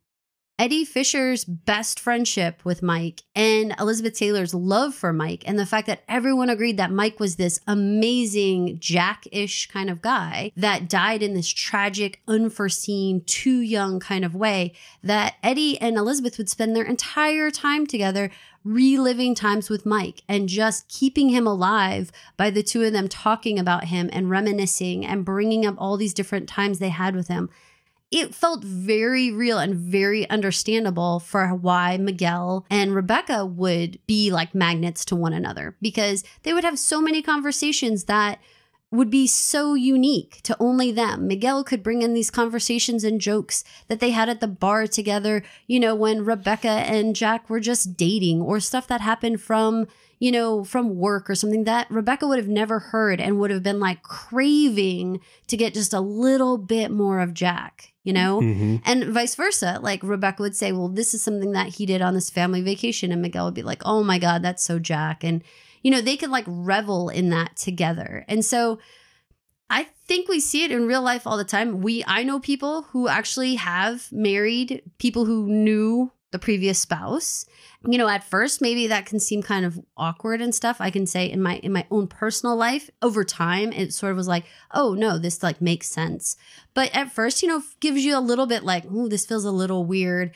Eddie Fisher's best friendship with Mike and Elizabeth Taylor's love for Mike, and the fact that everyone agreed that Mike was this amazing Jack ish kind of guy that died in this tragic, unforeseen, too young kind of way, that Eddie and Elizabeth would spend their entire time together reliving times with Mike and just keeping him alive by the two of them talking about him and reminiscing and bringing up all these different times they had with him it felt very real and very understandable for why Miguel and Rebecca would be like magnets to one another because they would have so many conversations that would be so unique to only them. Miguel could bring in these conversations and jokes that they had at the bar together, you know, when Rebecca and Jack were just dating or stuff that happened from, you know, from work or something that Rebecca would have never heard and would have been like craving to get just a little bit more of Jack, you know? Mhm. And vice versa. Like Rebecca would say, Well, this is something that he did on this family vacation. And Miguel would be like, Oh my God, that's so Jack. And, you know, they could like revel in that together. And so I think we see it in real life all the time. We, I know people who actually have married people who knew the previous spouse. You know, at first maybe that can seem kind of awkward and stuff. I can say in my in my own personal life, over time it sort of was like, "Oh, no, this like makes sense." But at first, you know, gives you a little bit like, "Ooh, this feels a little weird."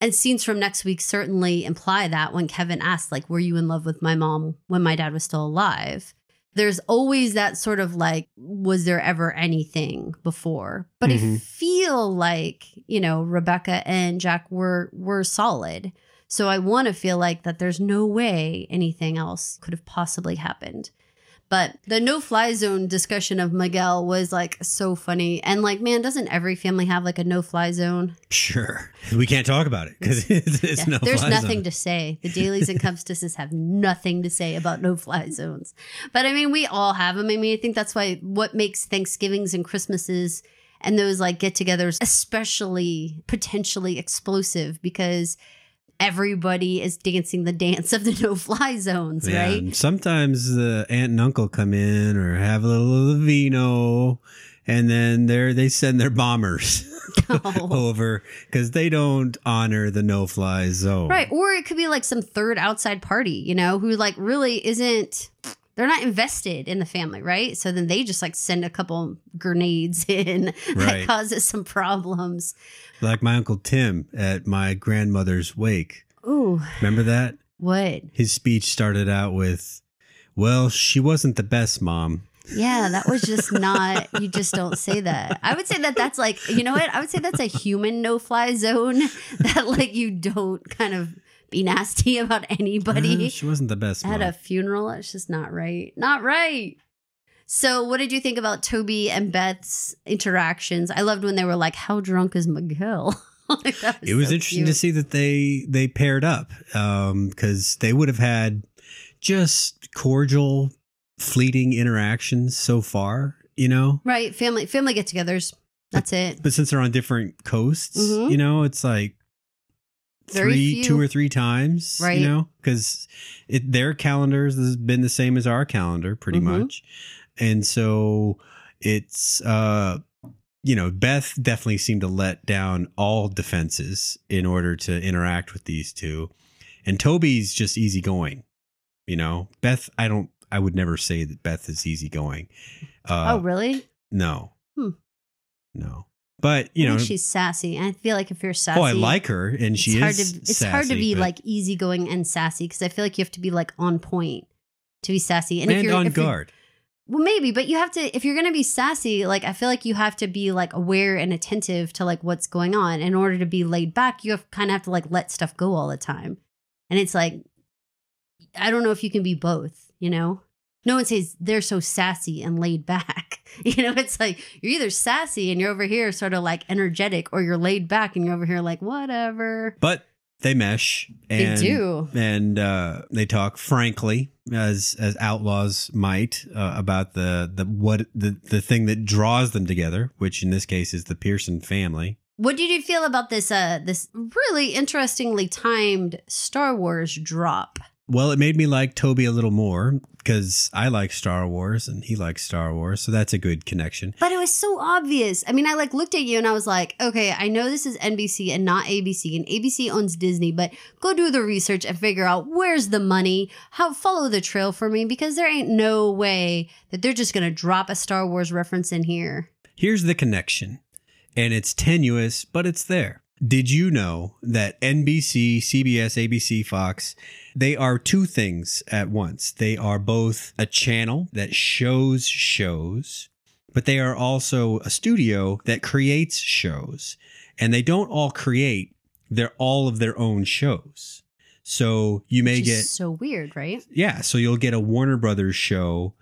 And scenes from next week certainly imply that when Kevin asked like, "Were you in love with my mom when my dad was still alive?" There's always that sort of like, was there ever anything before? But I Mhm. feel like, you know, Rebecca and Jack were were solid. So I want to feel like that there's no way anything else could have possibly happened. But the no fly zone discussion of Miguel was like so funny. And like, man, doesn't every family have like a no fly zone? Sure. We can't talk about it because it's, it's Yeah, no There's nothing zone. to say. The dailies and Cubstesses have nothing to say about no fly zones. But I mean, we all have them. I mean, I think that's why what makes Thanksgivings and Christmases and those like get togethers especially potentially explosive because everybody is dancing the dance of the no fly zones, Yeah, right? and sometimes the aunt and uncle come in or have a little vino, and then they they send their bombers Oh. over because they don't honor the no fly zone. Right. Or it could be like some third outside party, you know, who like really isn't they're not invested in the family, right? So then they just like send a couple grenades in that causes some problems. Like my uncle Tim at my grandmother's wake. Ooh, Remember that? what? His speech started out with, "Well, she wasn't the best mom." Yeah, that was just not, you just don't say that. I would say that that's like, you know what? I would say that's a human no fly zone that like you don't kind of be nasty about anybody. Uh, she wasn't the best at mom. a funeral. It's just not right. Not right. So, what did you think about Toby and Beth's interactions? I loved when they were like, "How drunk is Miguel?" Like, that it was so interesting cute. to see that they they paired up because they would have had just cordial, fleeting interactions so far, you know. Right, family family get-togethers. That's it. But since they're on different coasts, Mhm. you know, it's like Very three, few. two or three times, Right. You know, because their calendars has been the same as our calendar, pretty Mhm. much, and so it's uh you know, Beth definitely seemed to let down all defenses in order to interact with these two. And Toby's just easygoing. You know, Beth, I don't, I would never say that Beth is easygoing. Uh, oh, really? no. Hmm. No. But, you I know, she's sassy. And i feel like if you're sassy, oh, I like her and she it's is. hard to it's hard to be but- like easygoing and sassy because I feel like you have to be like on point to be sassy. And, if you're on if you're- guard. Well, maybe, but you have to if you're going to be sassy, like I feel like you have to be like aware and attentive to like what's going on. In order to be laid back, you have kind of have to like let stuff go all the time. And it's like I don't know if you can be both, you know? No one says they're so sassy and laid back. You know, it's like you're either sassy and you're over here sort of like energetic or you're laid back and you're over here like whatever. But they mesh and they do. and uh, they talk frankly as as outlaws might uh, about the the what the the thing that draws them together which in this case is the Pearson family What did you feel about this uh this really interestingly timed Star Wars drop? Well it made me like Toby a little more because I like Star Wars and he likes Star Wars so that's a good connection But it was so obvious. I mean, I like looked at you and I was like, okay, I know this is NBC and not ABC, and ABC owns Disney, but go do the research and figure out where's the money. How follow the trail for me because there ain't no way that they're just gonna drop a Star Wars reference in here. Here's the connection, and it's tenuous, but it's there. Did you know that NBC, CBS, ABC, Fox, they are two things at once? They are both a channel that shows shows, but they are also a studio that creates shows. And they don't all create, they're all of their own shows. So you may get so weird, right? yeah, so you'll get a Warner Brothers show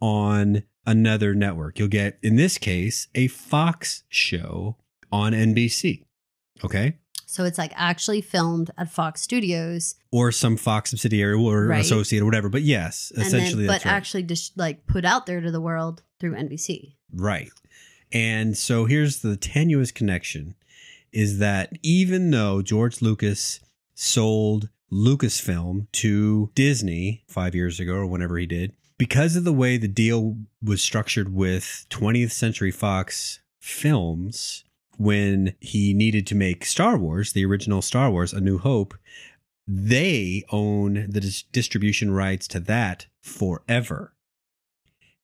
on another network. You'll get, in this case, a Fox show on NBC. Okay. So it's like actually filmed at Fox Studios, Or some Fox subsidiary or Right. associate or whatever. But yes, essentially then, but right. actually just like put out there to the world through NBC. Right. And so here's the tenuous connection is that even though George Lucas sold Lucasfilm to Disney five years ago or whenever he did, because of the way the deal was structured with 20th Century Fox films, when he needed to make Star Wars, the original Star Wars, A New Hope, they own the dis- distribution rights to that forever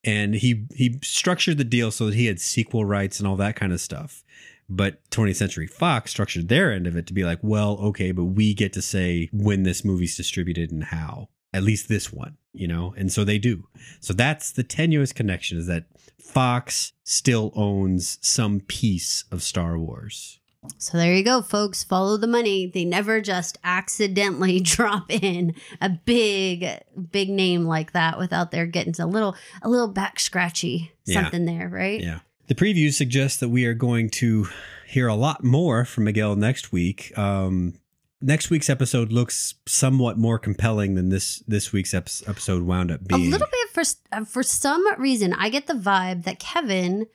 and he he structured the deal so that he had sequel rights and all that kind of stuff. But 20th Century Fox structured their end of it to be like, well, okay, but we get to say when this movie's distributed and how. At least this one, you know? And so they do. So that's the tenuous connection is that Fox still owns some piece of Star Wars. So there you go, folks. Follow the money. They never just accidentally drop in a big, big name like that without there getting a little, a little back scratchy Yeah. something there, right? Yeah. The preview suggests that we are going to hear a lot more from Miguel next week. Um, next week's episode looks somewhat more compelling than this this week's ep- episode wound up being. A little bit for uh, for some reason, I get the vibe that Kevin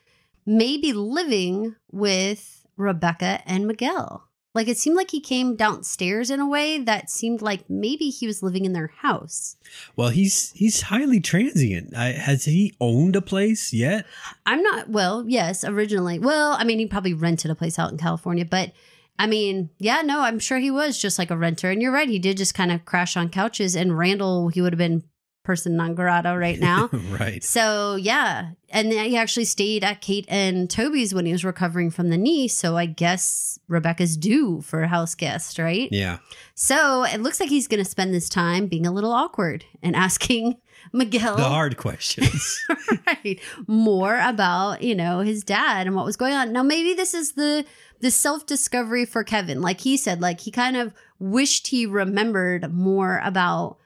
may be living with Rebecca and Miguel. Like it seemed like he came downstairs in a way that seemed like maybe he was living in their house. Well, he's he's highly transient. I, has he owned a place yet? I'm not, well, yes, originally. Well, I mean, he probably rented a place out in California, but I mean, yeah, no, I'm sure he was just like a renter. And you're right, he did just kind of crash on couches. And Randall, he would have been person non grata right now. right. so, yeah. And he actually stayed at Kate and Toby's when he was recovering from the knee. So I guess Rebecca's due for a house guest, right? Yeah. So it looks like he's going to spend this time being a little awkward and asking Miguel The hard questions. right more about you know his dad and what was going on now maybe this is the the self-discovery for kevin. Like he said like he kind of wished he remembered more about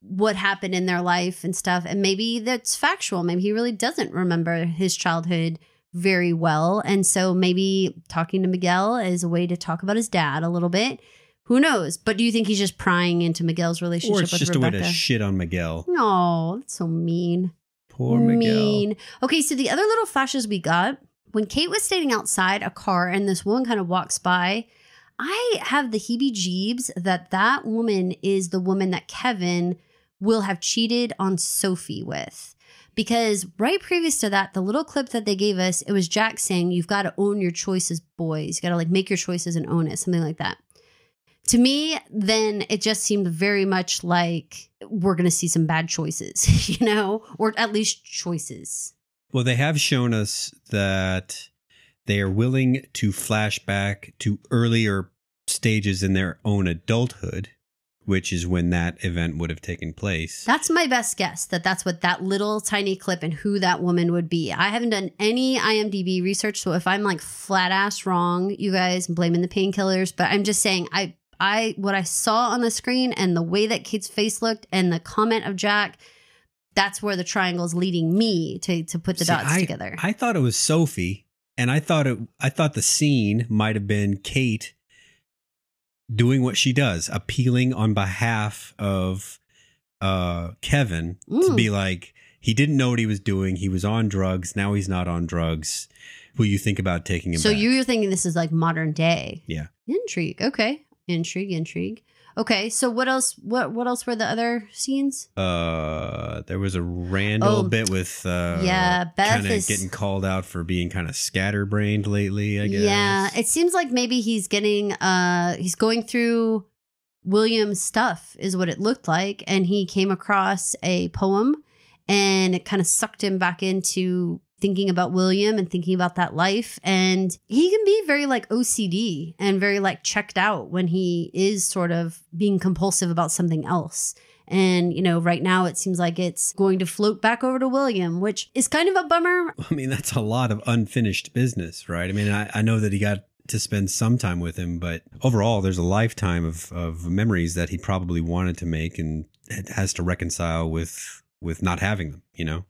what happened in their life and stuff. And maybe that's factual. Maybe he really doesn't remember his childhood very well. And so maybe talking to miguel is a way to talk about his dad a little bit. Who knows? But do you think he's just prying into miguel's relationship or it's with just rebecca a way to shit on Miguel. no that's so mean. Poor Miguel. mean. Okay, so the other little flashes we got when Kate was standing outside a car and this woman kind of walks by. I have the heebie jeebs that that woman is the woman that Kevin will have cheated on Sophie with. Because right previous to that, the little clip that they gave us, it was Jack saying, You've got to own your choices, boys. You got to like make your choices and own it, something like that. To me, then it just seemed very much like we're going to see some bad choices, you know, or at least choices. Well, they have shown us that they are willing to flash back to earlier stages in their own adulthood which is when that event would have taken place. That's my best guess that that's what that little tiny clip and who that woman would be. I haven't done any IMDb research, so if I'm like flat ass wrong, you guys I'm blaming the painkillers, but I'm just saying I I what I saw on the screen and the way that Kate's face looked and the comment of Jack, that's where the triangle's leading me to to put the See, dots I, together. I thought it was Sophie, and I thought it. I thought the scene might have been Kate doing what she does, appealing on behalf of uh, Kevin to Mm. be like, he didn't know what he was doing. He was on drugs. Now he's not on drugs. Will you think about taking him? so back? you're thinking this is like modern day. Yeah. Intrigue. Okay. Intrigue, intrigue. Okay, so what else what what else were the other scenes? Uh, there was a Randall Oh, bit with uh, yeah, Beth is- getting called out for being kind of scatterbrained lately. I guess. Yeah, it seems like maybe he's getting uh he's going through William's stuff is what it looked like and he came across a poem and it kind of sucked him back into thinking about William and thinking about that life and he can be very like OCD and very like checked out when he is sort of being compulsive about something else. And, you know, right now it seems like it's going to float back over to William, which is kind of a bummer. I mean, that's a lot of unfinished business, right? I mean, I, I know that he got to spend some time with him, but overall, there's a lifetime of, of memories that he probably wanted to make and has to reconcile with with not having them, you know?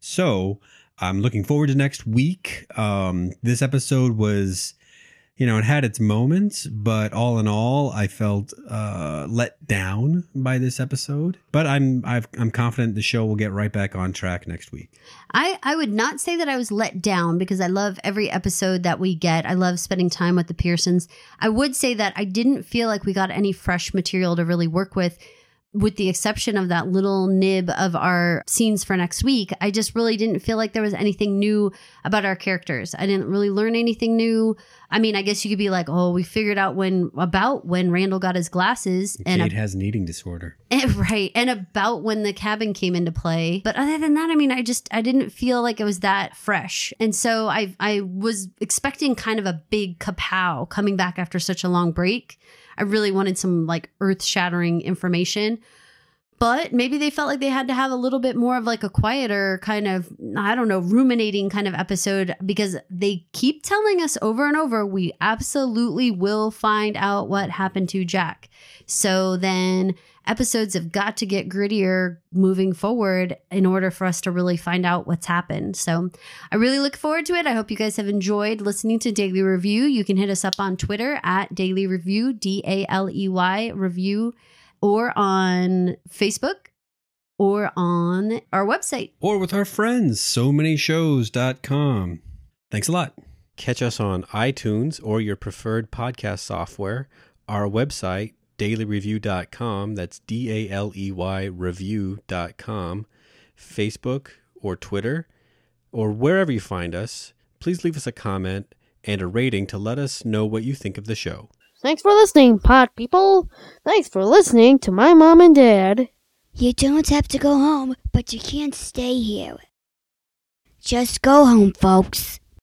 So I'm looking forward to next week. Um, this episode was, you know, it had its moments, but all in all, I felt uh, let down by this episode. But I'm I've, I'm confident the show will get right back on track next week. I, I would not say that I was let down because I love every episode that we get. I love spending time with the Pearsons. I would say that I didn't feel like we got any fresh material to really work with, with the exception of that little nib of our scenes for next week. I just really didn't feel like there was anything new about our characters. I didn't really learn anything new. I mean, I guess you could be like, oh, we figured out when about when Randall got his glasses and Kate has an eating disorder. and, eh, right. And about when the cabin came into play. But other than that, I mean, I just I didn't feel like it was that fresh. And so I I was expecting kind of a big kapow coming back after such a long break. I really wanted some like earth-shattering information. But maybe they felt like they had to have a little bit more of like a quieter kind of, I don't know, ruminating kind of episode because they keep telling us over and over, we absolutely will find out what happened to Jack. So then episodes have got to get grittier moving forward in order for us to really find out what's happened. So I really look forward to it. I hope you guys have enjoyed listening to Daley Review. You can hit us up on Twitter at Daley Review, D A L E Y Review, or on Facebook or on our website. or with our friends, so many shows.com. Thanks a lot. Catch us on iTunes or your preferred podcast software, our website, daleyreview.com, that's D A L E Y review.com, Facebook or Twitter, or wherever you find us. Please leave us a comment and a rating to let us know what you think of the show. Thanks for listening, pot people. Thanks for listening to my mom and dad. You don't have to go home, but you can't stay here. Just go home, folks.